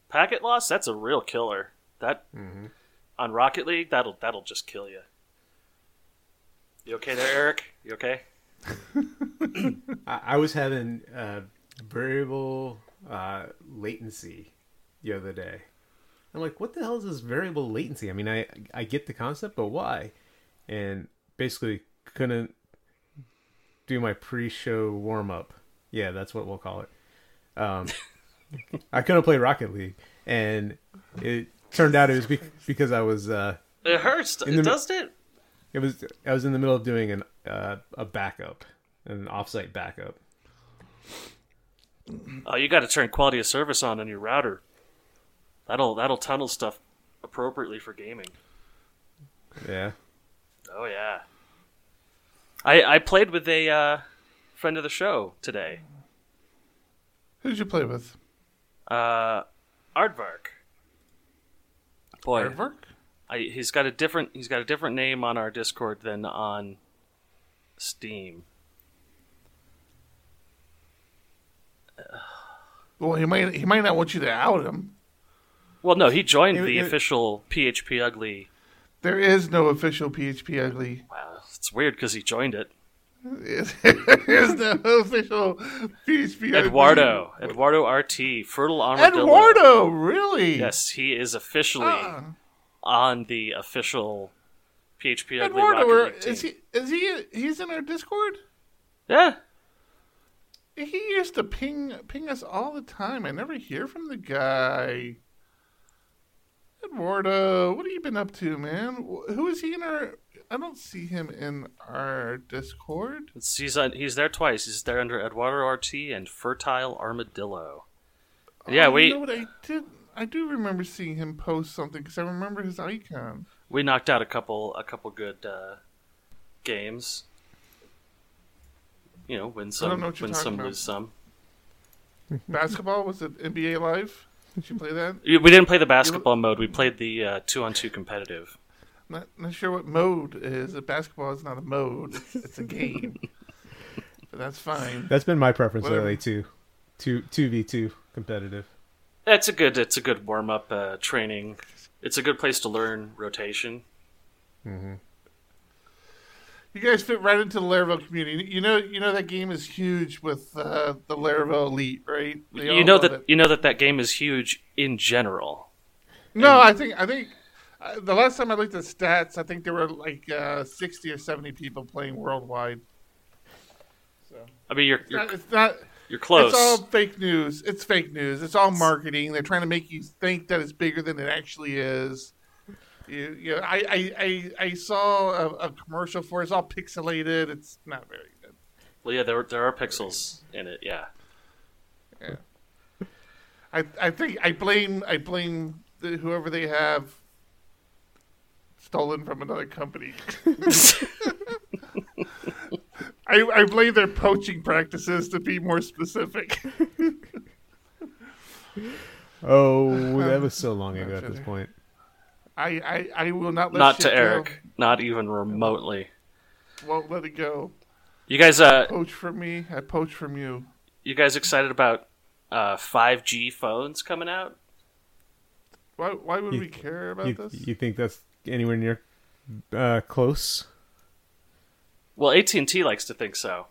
Packet loss? That's a real killer. That Mhm. On Rocket League, that'll that'll just kill you. You okay there, Eric? You okay? I, I was having uh, variable uh, latency the other day. I'm like, what the hell is this variable latency? I mean, I I get the concept, but why? And basically couldn't do my pre-show warm up. Yeah, that's what we'll call it. Um, I couldn't play Rocket League, and it turned out it was be- because I was uh, It hurts, In the- doesn't it? it was I was in the middle of doing an uh, a backup, an offsite backup. Oh, you got to turn quality of service on on your router. That'll that'll tunnel stuff appropriately for gaming. Yeah. Oh yeah. I I played with a uh, friend of the show today. Who did you play with? Uh, Aardvark. Boy, Aardvark? I, he's got a different he's got a different name on our Discord than on Steam. Well, he might he might not want you to out him. Well, no, he joined It- the it- official PHP Ugly. There is no official PHP Ugly. Wow, it's weird because he joined it. There's the official PHP. Eduardo, Eduardo RT, Fertile Armadillo. Eduardo, really? Yes, he is officially Ah, on the official PHP Ugly Eduardo, Rocket League team. is he? Is he? He's in our Discord. Yeah, He used to ping ping us all the time. I never hear from the guy. Eduardo, what have you been up to, man? Who is he in our? I don't see him in our Discord. it's, he's on, he's there twice. He's there under Eduardo RT and Fertile Armadillo. Yeah, Oh, we You know what I did? I do remember seeing him post something because I remember his icon. we knocked out a couple a couple good uh, games. You know, win some, know win some, about. lose some. Basketball was it NBA Live? Did you play that? We didn't play the basketball mode. We played the uh, two on two competitive. Not not sure what mode is. Basketball is not a mode. It's, it's a game. but that's fine. That's been my preference Whatever. lately too. Two two v two competitive. It's a good it's a good warm up uh, training. It's a good place to learn rotation. You guys fit right into the Laravel community. You know, you know that game is huge with uh, the Laravel elite, right? They you know that it. you know that that game is huge in general. No, I think I think uh, the last time I looked at stats, I think there were like uh, sixty or seventy people playing worldwide. So I mean, you're it's you're, not, it's not. you're close. It's all fake news. It's fake news. It's all marketing. They're trying to make you think that it's bigger than it actually is. You, you know, I, I, I, I saw a, a commercial for it. It's all pixelated. It's not very good. Well, yeah, there there are pixels in it. Yeah, I, I think I blame I blame the, whoever they have stolen from another company. I, I blame their poaching practices to be more specific. Oh, that was so long ago at this point. I, I, I will not let not shit to go. Eric, not even remotely. Won't let it go. You guys, uh, Poach from me. I poach from you. you guys excited about uh 5G phones coming out? Why, why would You- we care about You, this? you think that's anywhere near uh, close? Well, AT and T likes to think so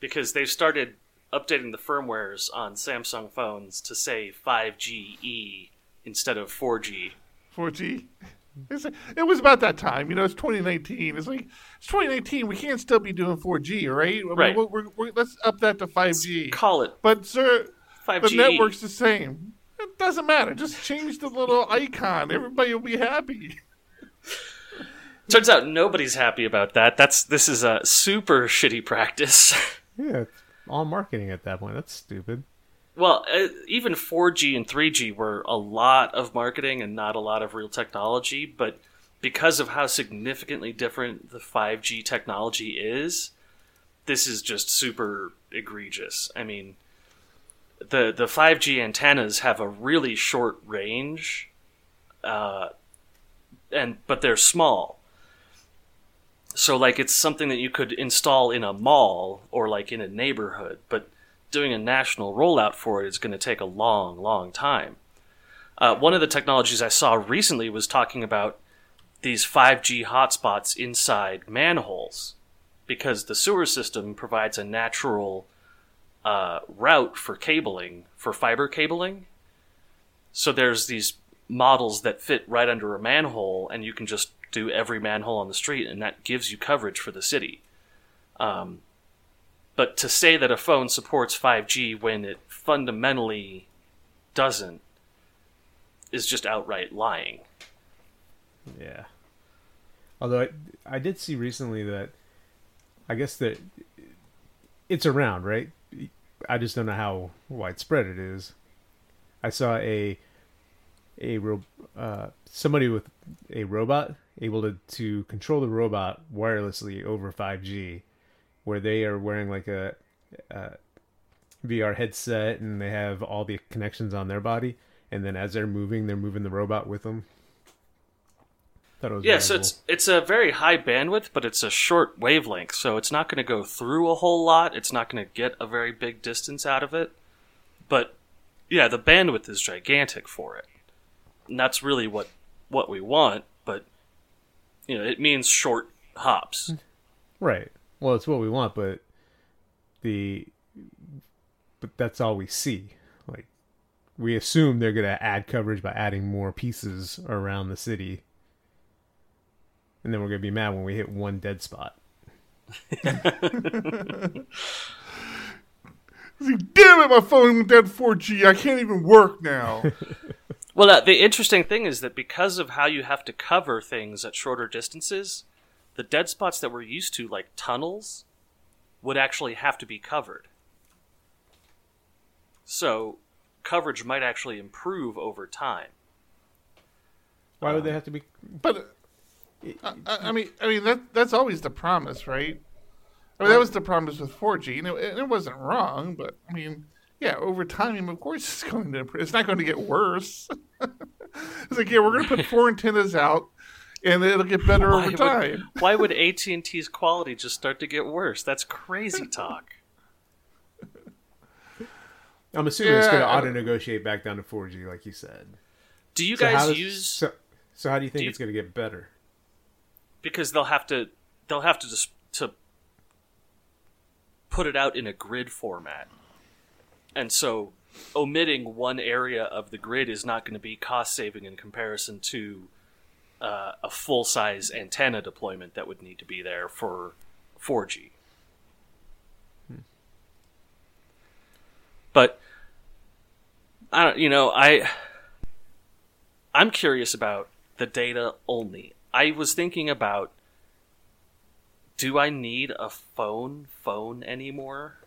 because they've started updating the firmwares on Samsung phones to say 5GE instead of 4G. 4G. It's, it was about that time. You know, it's 2019. It's like, it's 2019. We can't still be doing 4G, right? I mean, Right. We're, we're, we're- let's up that to 5G. Call it But, sir, 5G. the network's the same. It doesn't matter. Just change the little icon. Everybody will be happy. Turns out nobody's happy about that. That's this is a super shitty practice. Yeah, it's all marketing at that point. That's stupid. well, uh, even 4G and 3G were a lot of marketing and not a lot of real technology, but because of how significantly different the 5G technology is, this is just super egregious. I mean, the the 5G antennas have a really short range, uh, and but they're small. So like it's something that you could install in a mall or like in a neighborhood, but doing a national rollout for it is going to take a long, long time. Uh, one of the technologies I saw recently was talking about these 5G hotspots inside manholes because the sewer system provides a natural uh, route for cabling, for fiber cabling. So there's these models that fit right under a manhole, and you can just do every manhole on the street, and that gives you coverage for the city. Um, but to say that a phone supports 5G when it fundamentally doesn't is just outright lying. Yeah. Although I, I did see recently that I guess that it's around, right? I just don't know how widespread it is. I saw a a ro- uh, somebody with a robot able to, to control the robot wirelessly over 5G, where they are wearing like a, a VR headset and they have all the connections on their body, and then as they're moving, they're moving the robot with them. Thought it was yeah, so it's it's a very high bandwidth, but it's a short wavelength, so it's not going to go through a whole lot. It's not going to get a very big distance out of it. But yeah, the bandwidth is gigantic for it, and that's really what what we want. But you know, it means short hops. Right. Well, it's what we want, but the but that's all we see. Like we assume they're going to add coverage by adding more pieces around the city and then we're gonna be mad when we hit one dead spot. Damn it, my phone went down 4G. I can't even work now. well, uh, the interesting thing is that because of how you have to cover things at shorter distances, the dead spots that we're used to, like tunnels, would actually have to be covered. So, coverage might actually improve over time. Why would um, they have to be? But I, I, mean, I mean that that's always the promise, right? I mean, that was the promise with 4G, and it, it wasn't wrong. But I mean, yeah, over time, of course, it's going to improve. It's not going to get worse. it's like, yeah, we're going to put four antennas out, and it'll get better why over time. Would, why would AT and T's quality just start to get worse? That's crazy talk. I'm assuming yeah, it's going to auto negotiate back down to 4G, like you said. Do you so guys does, use? So, so, how do you think do you, it's going to get better? Because they'll have to they'll have to just to put it out in a grid format. And so omitting one area of the grid is not going to be cost saving in comparison to uh, a full size antenna deployment that would need to be there for 4G. Hmm. But I don't, you know, I I'm curious about the data only. I was thinking about do I need a phone phone anymore?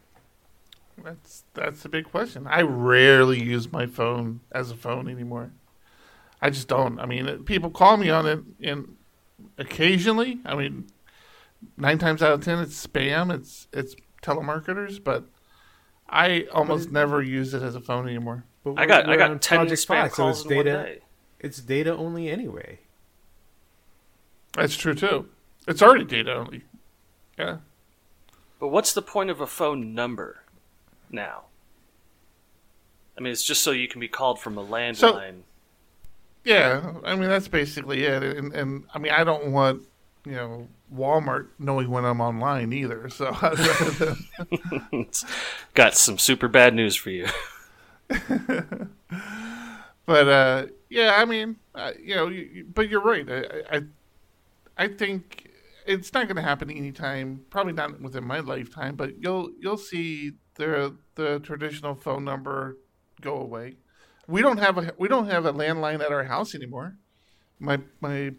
That's that's a big question. I rarely use my phone as a phone anymore. I just don't. I mean, people call me on it and occasionally. I mean, nine times out of ten, it's spam. It's it's telemarketers, but I almost it, never use it as a phone anymore. But I got I got ten spam calls so it's data. It's data only anyway. That's true too. It's already data only. Yeah. But what's the point of a phone number now? I mean, it's just so you can be called from a landline. So, yeah, I mean that's basically it. And, and I mean, I don't want you know Walmart knowing when I'm online either. So got some super bad news for you. but uh, yeah, I mean, uh, you know, you, but you're right. I, I I think it's not going to happen anytime. Probably not within my lifetime, but you'll you'll see the the traditional phone number go away. We don't have a we don't have a landline at our house anymore. My my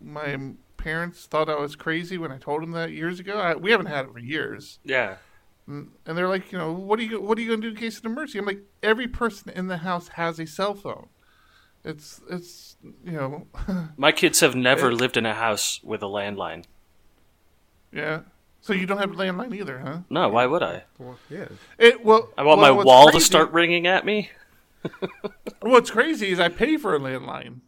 my parents thought I was crazy when I told them that years ago. I, we haven't had it for years. Yeah. And, and they're like, you know, what are you what are you going to do in case of emergency? I'm like, every person in the house has a cell phone. It's it's you know. My kids have never lived in a house with a landline. Yeah. So you don't have a landline either, huh? No, why would I? Well, yeah. It well. I want well, my what's wall to start ringing at me. What's crazy is I pay for a landline.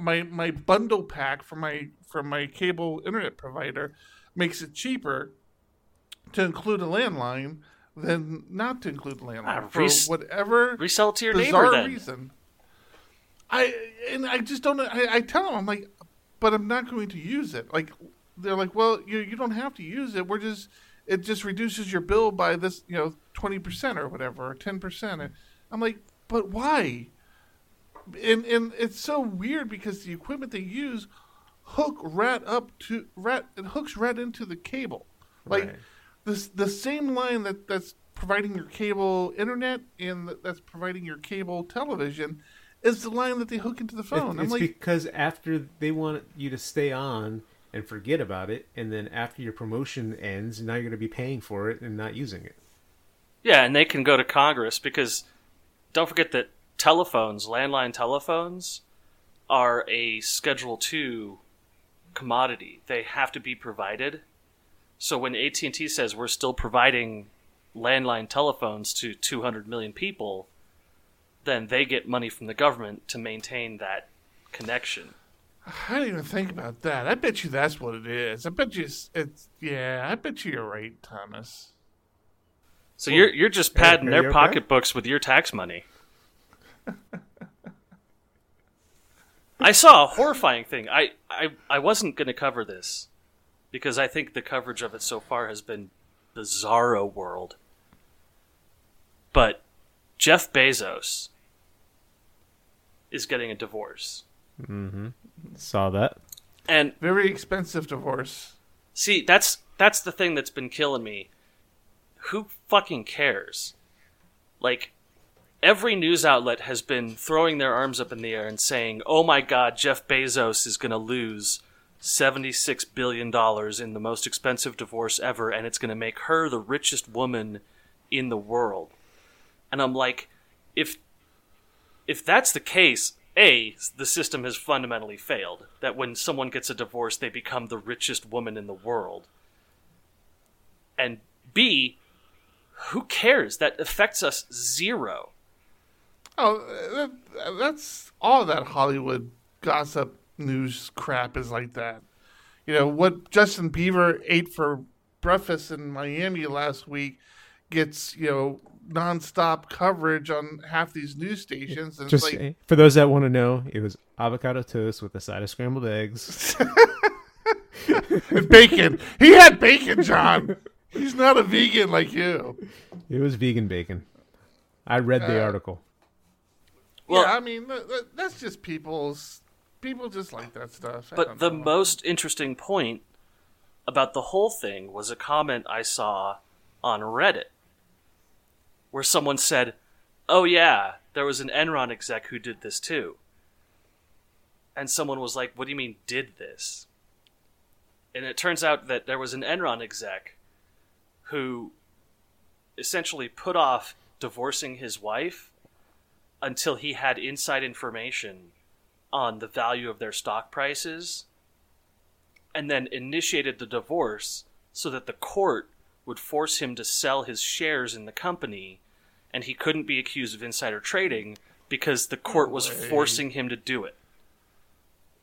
My my bundle pack from my from my cable internet provider makes it cheaper to include a landline than not to include a landline Ah, for whatever Resell to your bizarre neighbor then. reason. I and I just don't. I, I tell them I'm like, but I'm not going to use it. Like they're like, well, you you don't have to use it. We're just it just reduces your bill by this, you know, twenty percent or whatever, or ten percent. I'm like, but why? And and it's so weird because the equipment they use hook right up to right it hooks right into the cable. Like Right. this the same line that that's providing your cable internet and that's providing your cable television is the line that they hook into the It- phone. I'm it's like, because after they want you to stay on and forget about it, and then after your promotion ends, now you're going to be paying for it and not using it. Yeah, and they can go to Congress because don't forget that telephones, landline telephones, are a Schedule Two commodity. They have to be provided. So when AT and T says we're still providing landline telephones to 200 million people, then they get money from the government to maintain that connection. I didn't even think about that. I bet you that's what it is. I bet you it's, it's yeah. I bet you you're right, Thomas. So you're you're just padding are their you okay? pocketbooks with your tax money. I saw a horrifying thing. I, I, I wasn't going to cover this because I think the coverage of it so far has been bizarro world. But Jeff Bezos is getting a divorce. Mm-hmm. Saw that. And Very expensive divorce. See, that's that's the thing that's been killing me. Who fucking cares? Like every news outlet has been throwing their arms up in the air and saying, "Oh my god, Jeff Bezos is going to lose 76 billion dollars in the most expensive divorce ever and it's going to make her the richest woman in the world." And I'm like, if if that's the case, A, the system has fundamentally failed. That when someone gets a divorce, they become the richest woman in the world. And B, who cares? That affects us zero. Oh, that, that's all that Hollywood gossip news crap is like that. You know what Justin Bieber ate for breakfast in Miami last week gets you know nonstop coverage on half these news stations, and Just it's like for those that want to know, it was avocado toast with a side of scrambled eggs. and bacon. He had bacon, John. He's not a vegan like you. it was vegan bacon. I read the Uh, article. Well- yeah, I mean that, that- that's just people's. People just like that stuff. I But the know. most interesting point about the whole thing was a comment I saw on Reddit where someone said, Oh, yeah, there was an Enron exec who did this too. And someone was like, What do you mean, did this? And it turns out that there was an Enron exec who essentially put off divorcing his wife until he had inside information on the value of their stock prices and then initiated the divorce so that the court would force him to sell his shares in the company and he couldn't be accused of insider trading because the court was way. forcing him to do it.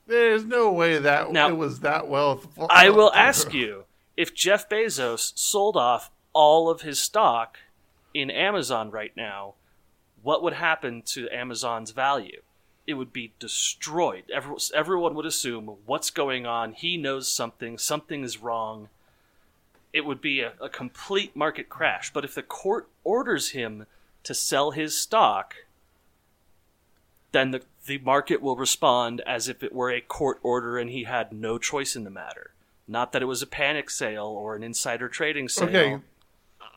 There's no way that Now- it was that well. thought I will ask you if Jeff Bezos sold off all of his stock in Amazon right now, what would happen to Amazon's value? It would be destroyed. Every, everyone would assume what's going on. He knows something. Something is wrong. It would be a, a complete market crash. But if the court orders him to sell his stock, then the, the market will respond as if it were a court order and he had no choice in the matter. Not that it was a panic sale or an insider trading sale. Okay,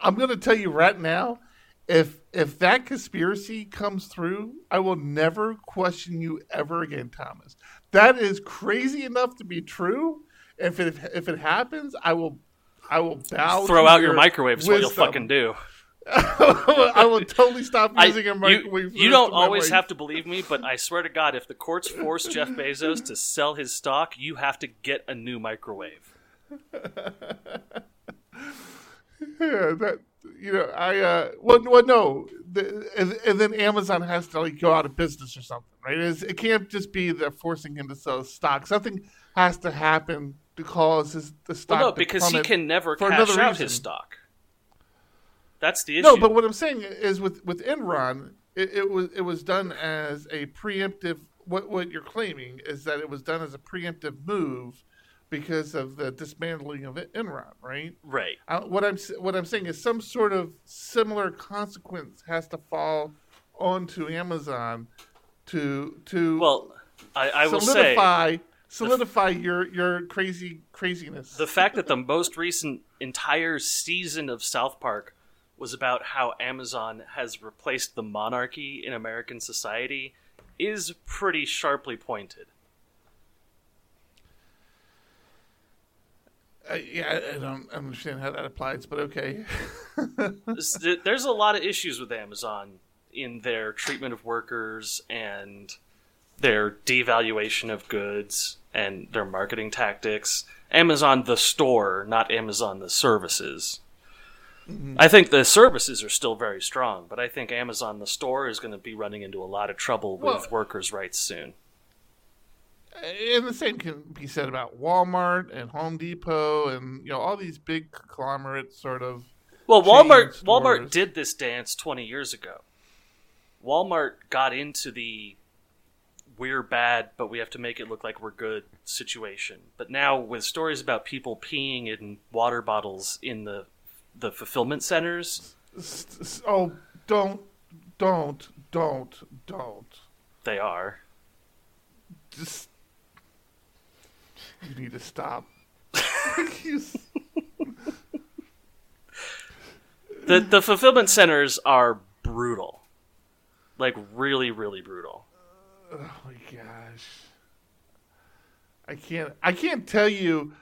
I'm going to tell you right now. If if that conspiracy comes through, I will never question you ever again, Thomas. That is crazy enough to be true. If it if it happens, I will I will bow. Throw out your microwave is what you'll fucking do. I will totally stop I- using a you, microwave. you don't always have to believe me, but I swear to God, if the courts force Jeff Bezos to sell his stock, you have to get a new microwave. yeah, that you know, I uh, well, well no, the, and, and then Amazon has to like go out of business or something, right? It's, it can't just be they're forcing him to sell stock. Something has to happen to cause his the stock. Well, no, because he can never cash out reason. his stock. That's the issue. No, but what I'm saying is with with Enron, it, it was it was done as a preemptive. What what you're claiming is that it was done as a preemptive move because of the dismantling of Enron, right? right. Uh, what I'm what I'm saying is some sort of similar consequence has to fall onto Amazon to to Well, I, I will say solidify your your crazy craziness. the fact that the most recent entire season of South Park was about how Amazon has replaced the monarchy in American society is pretty sharply pointed. Uh, yeah, I don't understand how that applies, but okay. There's a lot of issues with Amazon in their treatment of workers and their devaluation of goods and their marketing tactics. Amazon the store, not Amazon the services. Mm-hmm. I think the services are still very strong, but I think Amazon the store is going to be running into a lot of trouble with workers' rights soon. Eh, and the same can be said about Walmart and Home Depot and you know all these big conglomerate sort of. Well, Walmart Walmart did this dance 20 years ago. Walmart got into the we're bad, but we have to make it look like we're good situation. But now with stories about people peeing in water bottles in the the fulfillment centers, Oh, don't, don't, don't, don't. they are. Just you need to stop. The the fulfillment centers are brutal. Like really really brutal. Oh my gosh, I can't. I can't tell you.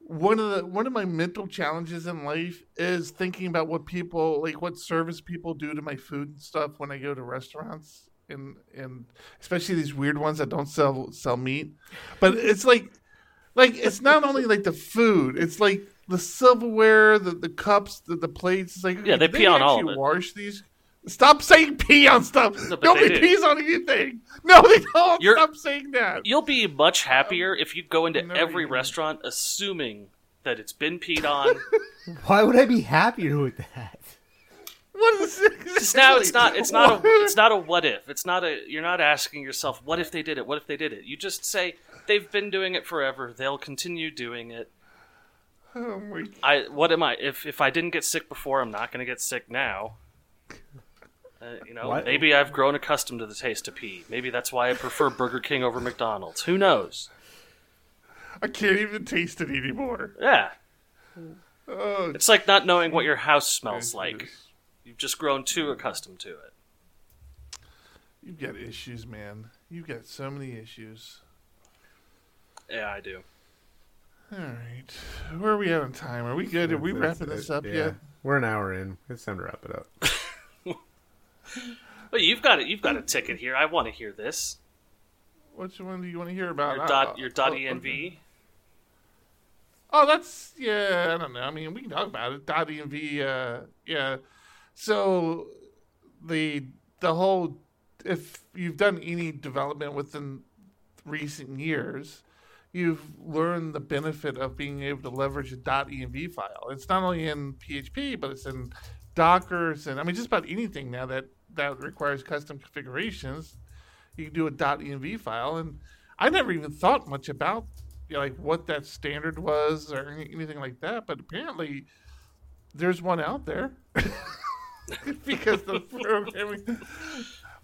One of the one of my mental challenges in life is thinking about what people like, what service people do to my food and stuff when I go to restaurants, and and especially these weird ones that don't sell sell meat. But it's like, like it's not only like the food; it's like the silverware, the, the cups, the, the plates. It's like Yeah, they did pee on all of it. Wash these. Stop saying pee on stuff. No, but Nobody they pees on anything. No, they don't. You're- Stop saying that. You'll be much happier if you go into never every even- restaurant assuming that it's been peed on. Why would I be happier with that? What is it? Because now it's not it's not a it's not a what if. It's not a you're not asking yourself what if they did it. What if they did it. You just say they've been doing it forever. They'll continue doing it. Oh my I what am I? If if I didn't get sick before, I'm not going to get sick now. Uh, you know, What? maybe I've grown accustomed to the taste of pee. Maybe that's why I prefer Burger King over McDonald's. Who knows? I can't even taste it anymore. Yeah, Oh, it's like not knowing what your house smells Jesus. like. You've just grown too accustomed to it. You've got issues, man. You've got so many issues. Yeah, I do. All right. Where are we at on time? Are we good? Are we That's wrapping this up Yeah. yet? We're an hour in. It's time to wrap it up. Well, you've got it. You've got a ticket here. I want to hear this. Which one do you want to hear about? Your dot. Your dot oh, env. okay. Oh, that's yeah. I don't know. I mean, we can talk about it. Dot env. Uh, yeah. So the the whole if you've done any development within recent years, you've learned the benefit of being able to leverage a .env file. It's not only in PHP, but it's in Docker. It's in, I mean, just about anything now that that requires custom configurations. You can do a .env file, and I never even thought much about you know, like what that standard was or any- anything like that. But apparently, there's one out there because the programming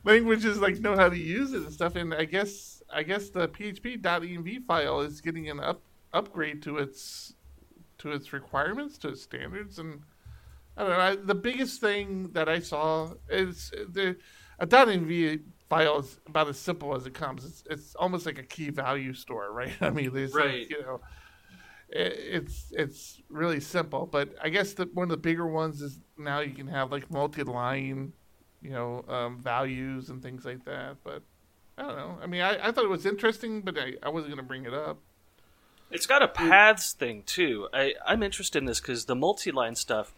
languages like know how to use it and stuff. And I guess I guess the PHP.env file is getting an up upgrade to its to its requirements, to its standards, and I don't know. I, the biggest thing that I saw is the a .env file is about as simple as it comes. It's it's almost like a key value store, right? I mean, there's Right. like, you know. it- It's it's really simple, but I guess the, one of the bigger ones is now you can have like multi-line, you know, um, values and things like that. But I don't know. I mean, I, I thought it was interesting, but I, I wasn't going to bring it up. It's got a paths thing too. I, I'm interested in this because the multi-line stuff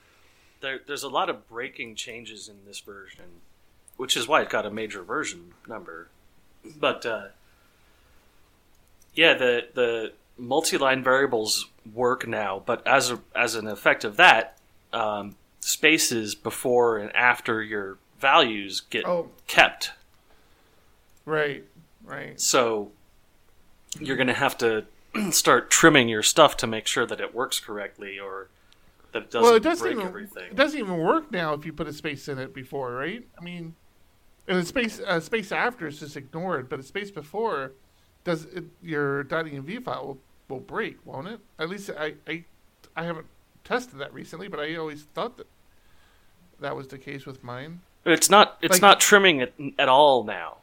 there, there's a lot of breaking changes in this version, which is why it got a major version number. But uh, yeah, the the multi-line variables work now, but as a, as an effect of that, um, spaces before and after your values get Oh. kept. Right. Right. So you're going to have to start trimming your stuff to make sure that it works correctly or that it doesn't well, it doesn't break even everything. it doesn't even work now if you put a space in it before, right? I mean, and the space uh, space after is just ignored, but a space before does it, your .env file will, will break, won't it? At least I, I I haven't tested that recently, but I always thought that that was the case with mine. It's not. It's Like- not trimming it at all now.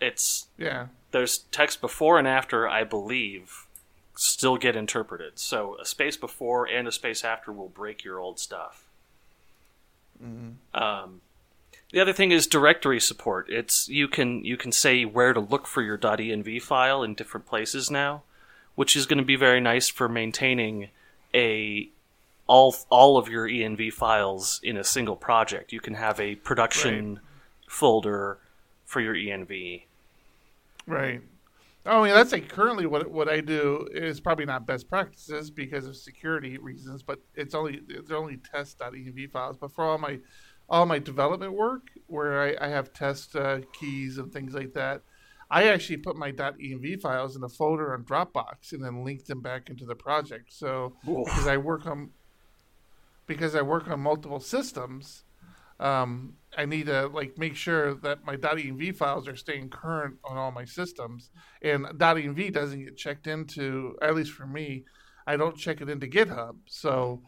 It's Yeah. there's text before and after. I believe still get interpreted. So a space before and a space after will break your old stuff. Um, the other thing is directory support. It's you can you can say where to look for your .env file in different places now, which is going to be very nice for maintaining a all all of your env files in a single project. You can have a production folder for your env. Right. Oh, yeah, that's like currently what what I do is probably not best practices because of security reasons, but it's only it's only test.env files. But for all my all my development work, where I, I have test uh, keys and things like that, I actually put my .env files in a folder on Dropbox and then link them back into the project. So because I work on because I work on multiple systems, um, I need to like make sure that my .env files are staying current on all my systems, and .env doesn't get checked into. At least for me, I don't check it into GitHub. So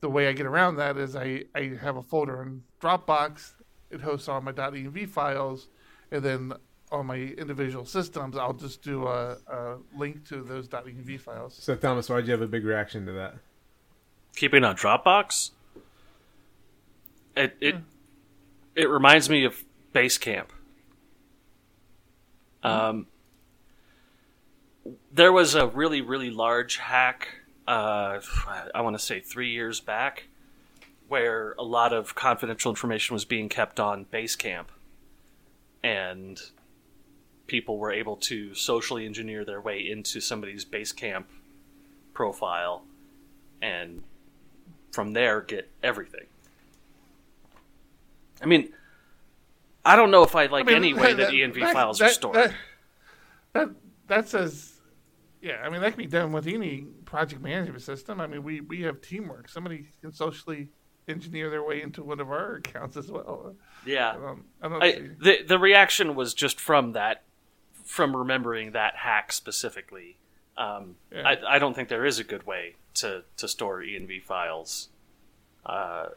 the way I get around that is I I have a folder in Dropbox. It hosts all my .env files, and then on my individual systems, I'll just do a, a link to those .env files. So Thomas, why'd you have a big reaction to that? keeping on Dropbox. It it it reminds me of Basecamp. Um, there was a really really large hack. Uh, I want to say three years back, where a lot of confidential information was being kept on Basecamp, and people were able to socially engineer their way into somebody's Basecamp profile and from there get everything. I mean, I don't know if I like I mean, any way that, env files are stored. That, that that says, yeah. I mean, that can be done with any project management system. I mean, we we have teamwork. Somebody can socially engineer their way into one of our accounts as well. yeah, I don't, I don't I, the the reaction was just from that, from remembering that hack specifically. Um, Yeah. I, I don't think there is a good way to, to store env files. Uh,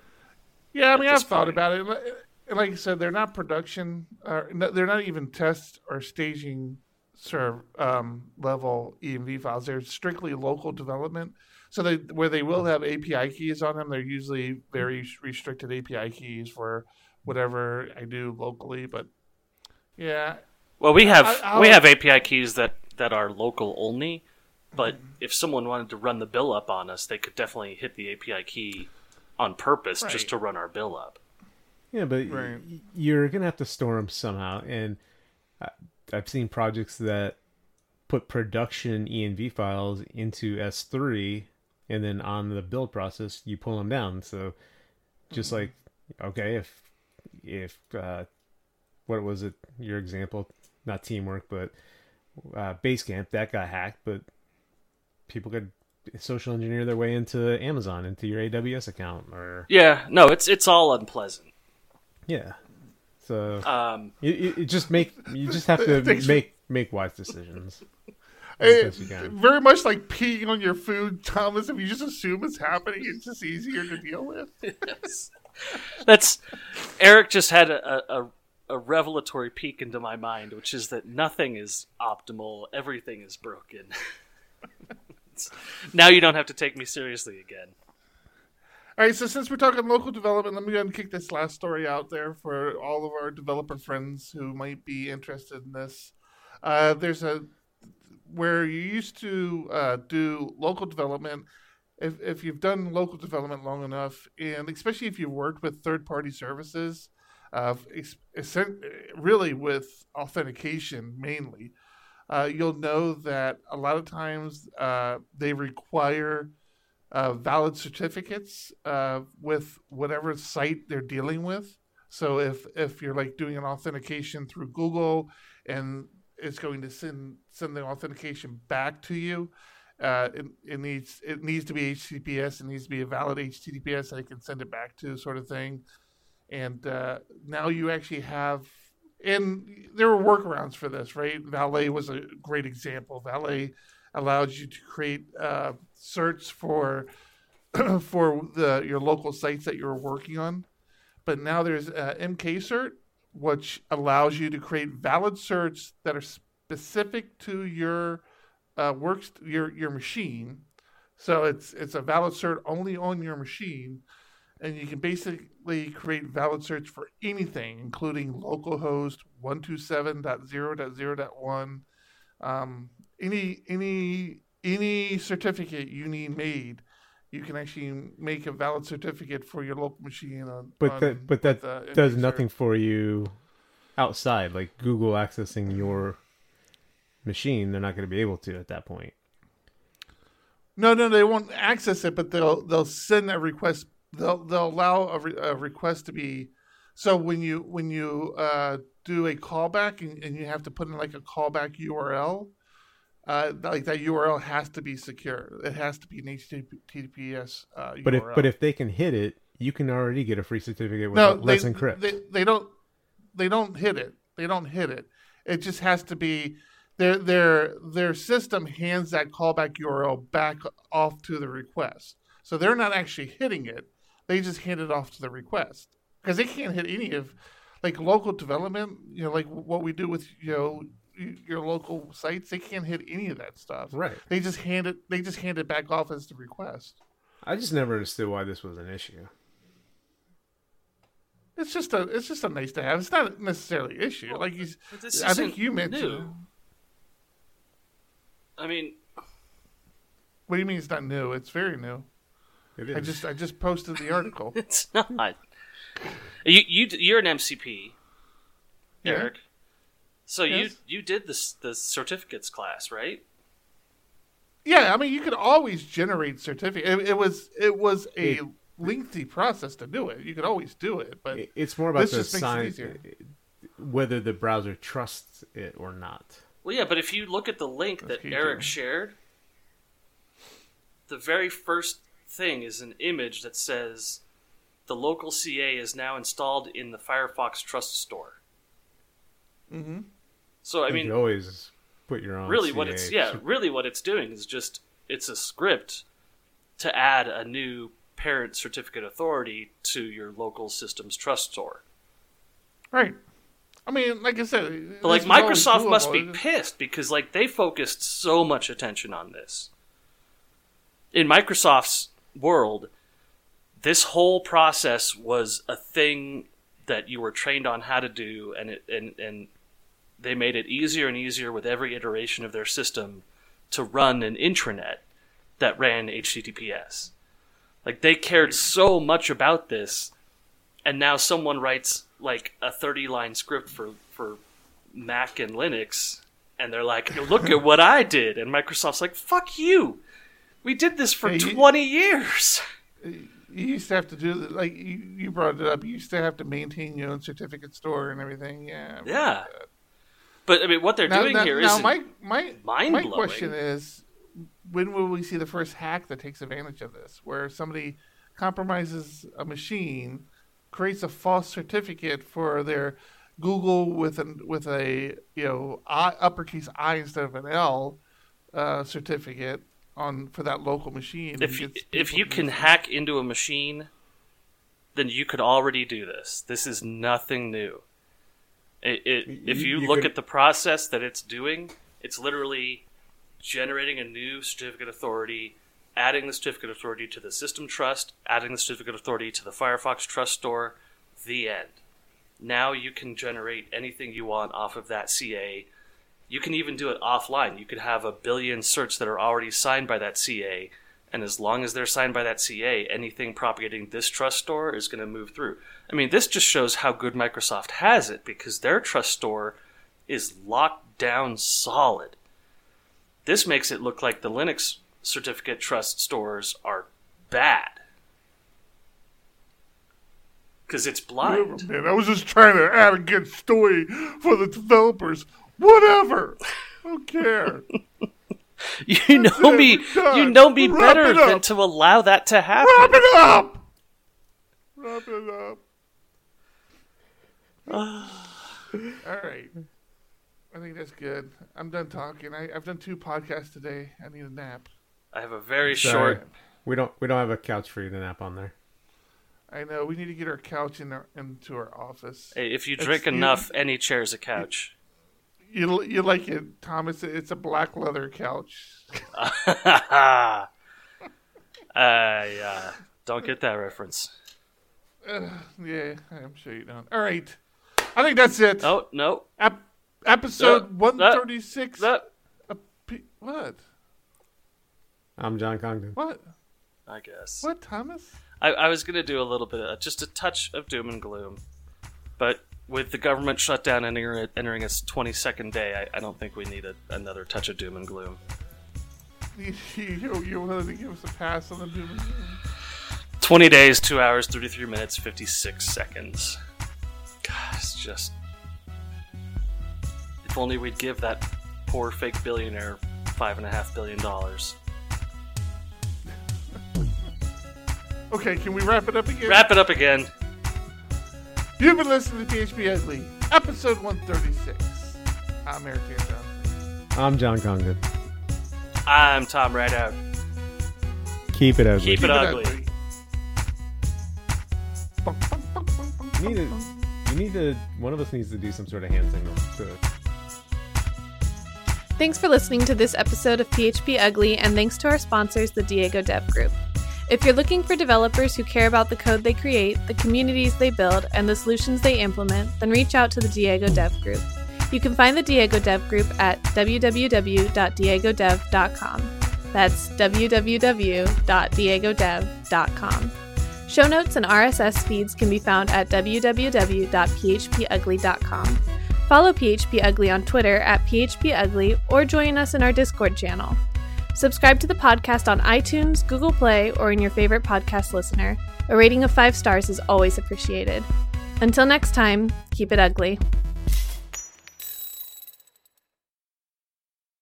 Yeah, I mean, I've thought point. about it. And like I said, they're not production. No- they're not even test or staging serve um, level env files. They're strictly local development. So they where they will have API keys on them, they're usually very restricted API keys for whatever I do locally. But yeah, Well, we have I- we have API keys that that are local only, but if someone wanted to run the bill up on us, they could definitely hit the API key on purpose Right. just to run our bill up. Yeah, but Right. y- you're gonna have to store them somehow, and I- I've seen projects that put production env files into S3, and then on the build process you pull them down. So, just like okay, if if uh, what was it? Your example, not teamwork, but uh, Basecamp that got hacked, but people could social engineer their way into Amazon, into your AWS account, or Yeah, no, it's it's all unpleasant. yeah. So Um, you, you, you just make you just have to make make wise decisions. As you can. very much like peeing on your food, Thomas. If you just assume it's happening, it's just easier to deal with. that's Eric just had a, a a revelatory peek into my mind, which is that nothing is optimal, everything is broken. now you don't have to take me seriously again. All right, so since we're talking local development, let me go and kick this last story out there for all of our developer friends who might be interested in this. Uh, there's a where you used to uh, do local development, if if you've done local development long enough, and especially if you've worked with third party services, uh, really with authentication mainly, uh, you'll know that a lot of times uh, they require uh, valid certificates uh, with whatever site they're dealing with. So if if you're like doing an authentication through Google and it's going to send send the authentication back to you, uh, it, it, needs it needs to be HTTPS. It needs to be a valid HTTPS that I can send it back to, sort of thing. And uh, now you actually have, and there were workarounds for this, right? Valet was a great example. Valet allowed you to create uh, certs for for the your local sites that you were working on. But now there's uh, mkcert, which allows you to create valid certs that are specific to your uh, works your your machine. So it's it's a valid cert only on your machine, and you can basically create valid search for anything, including localhost 127.0.0.1, um, any any any certificate you need made. You can actually make a valid certificate for your local machine. On, but on, that but that uh, does nothing for you outside, like Google accessing your machine. They're not going to be able to at that point. No, no, they won't access it, but they'll they'll send a request. They'll they'll allow a, re, a request to be. So when you when you uh, do a callback and, and you have to put in like a callback URL, uh, like that URL has to be secure. It has to be an HTTPS uh, But if but if they can hit it, you can already get a free certificate no, with they, Let's Encrypt. they they don't they don't hit it. They don't hit it. It just has to be their their their system hands that callback URL back off to the request. So they're not actually hitting it. They just hand it off to the request because they can't hit any of like local development. You know, like what we do with you know your local sites. They can't hit any of that stuff. right. They just hand it. They just hand it back off as the request. I just never understood why this was an issue. It's just a it's just a nice to have. It's not necessarily an issue. like you, I think you mentioned. new. I mean, What do you mean it's not new? It's very new. It is. I just I just posted the article. it's not. You you you're an MCP, Yeah. Eric. So Yes. you you did this the certificates class, right? yeah, I mean you could always generate certificate. It, it was it was a It- lengthy process to do it. You could always do it, but it's more about This the just makes it easier. whether the browser trusts it or not. Well, yeah, but if you look at the link That's that Eric too. shared, the very first thing is an image that says the local CA is now installed in the Firefox Trust Store. Mm-hmm. So I you mean, could always put your own. really, what it's yeah, really what it's doing is just it's a script to add a new parent certificate authority to your local systems trust store. right. I mean, like I said, But like this was always Microsoft must be pissed because like they focused so much attention on this. In Microsoft's world, this whole process was a thing that you were trained on how to do and it and and they made it easier and easier with every iteration of their system to run an intranet that ran HTTPS. Like they cared so much about this and now someone writes like a 30 line script for for Mac and Linux and they're like look at what I did and Microsoft's like fuck you we did this for Hey, you- 20 years you used to have to do like you, you brought it up. You used to have to maintain your own certificate store and everything. Yeah. yeah but I mean what they're Now, doing now, here now my my my question is, when will we see the first hack that takes advantage of this, where somebody compromises a machine, creates a false certificate for their Google with an with a you know I, uppercase I instead of an L uh, certificate on for that local machine. if you, if you can it. hack into a machine then you could already do this this is nothing new it, it, if You- you, you look could- at the process that it's doing it's literally generating a new certificate authority adding the certificate authority to the system trust adding the certificate authority to the firefox trust store the end now you can generate anything you want off of that ca you can even do it offline you could have a billion certs that are already signed by that ca And as long as they're signed by that CA, anything propagating this trust store is going to move through. I mean, this just shows how good Microsoft has it because their trust store is locked down solid. This makes it look like the Linux certificate trust stores are bad. Because it's blind. Man, I was just trying to add a good story for the developers. Whatever. I don't care. You know it. me. You know me Wrap better it up. than to allow that to happen. Wrap it up. Wrap it up. All right. I think that's good. I'm done talking. I, I've done two podcasts today. I need a nap. I have a very Sorry. short. We don't we don't have a couch for you to nap on there. I know. We need to get our couch in our, into our office. Hey, if you It's- drink you- enough, any chair's a couch. You you like it, Thomas? It's a black leather couch. I uh, don't get that reference. Uh, yeah, I'm sure you don't. All right. I think that's it. Oh no, Ep- episode Uh, 136. that A P- what? I'm John Congdon. What? I guess. What, Thomas? I, I was gonna do a little bit of just a touch of doom and gloom, but with the government shutdown entering, entering its 22nd day, I, I don't think we need a, another touch of doom and gloom. You, you, you wanted to give us a pass on the doom and gloom. 20 days, 2 hours, 33 minutes, 56 seconds. God, it's just. If only we'd give that poor fake billionaire $5.5 billion. Okay, can we wrap it up again? Wrap it up again. You've been listening to PHP Ugly, episode 136. I'm Eric Van Johnson. I'm John Congdon. I'm Tom Rideout. Keep it ugly. Keep it ugly. You need to, you need to. One of us needs to do some sort of hand signal. To, Thanks for listening to this episode of PHP Ugly, and thanks to our sponsors, the Diego Dev Group. If you're looking for developers who care about the code they create, the communities they build, and the solutions they implement, then reach out to the Diego Dev Group. You can find the Diego Dev Group at www.diegodev.com. That's www.diegodev.com. Show notes and RSS feeds can be found at www.phpugly.com. Follow PHP Ugly on Twitter at PHP Ugly or join us in our Discord channel. Subscribe to the podcast on iTunes, Google Play, or in your favorite podcast listener. A rating of five stars is always appreciated. Until next time, keep it ugly.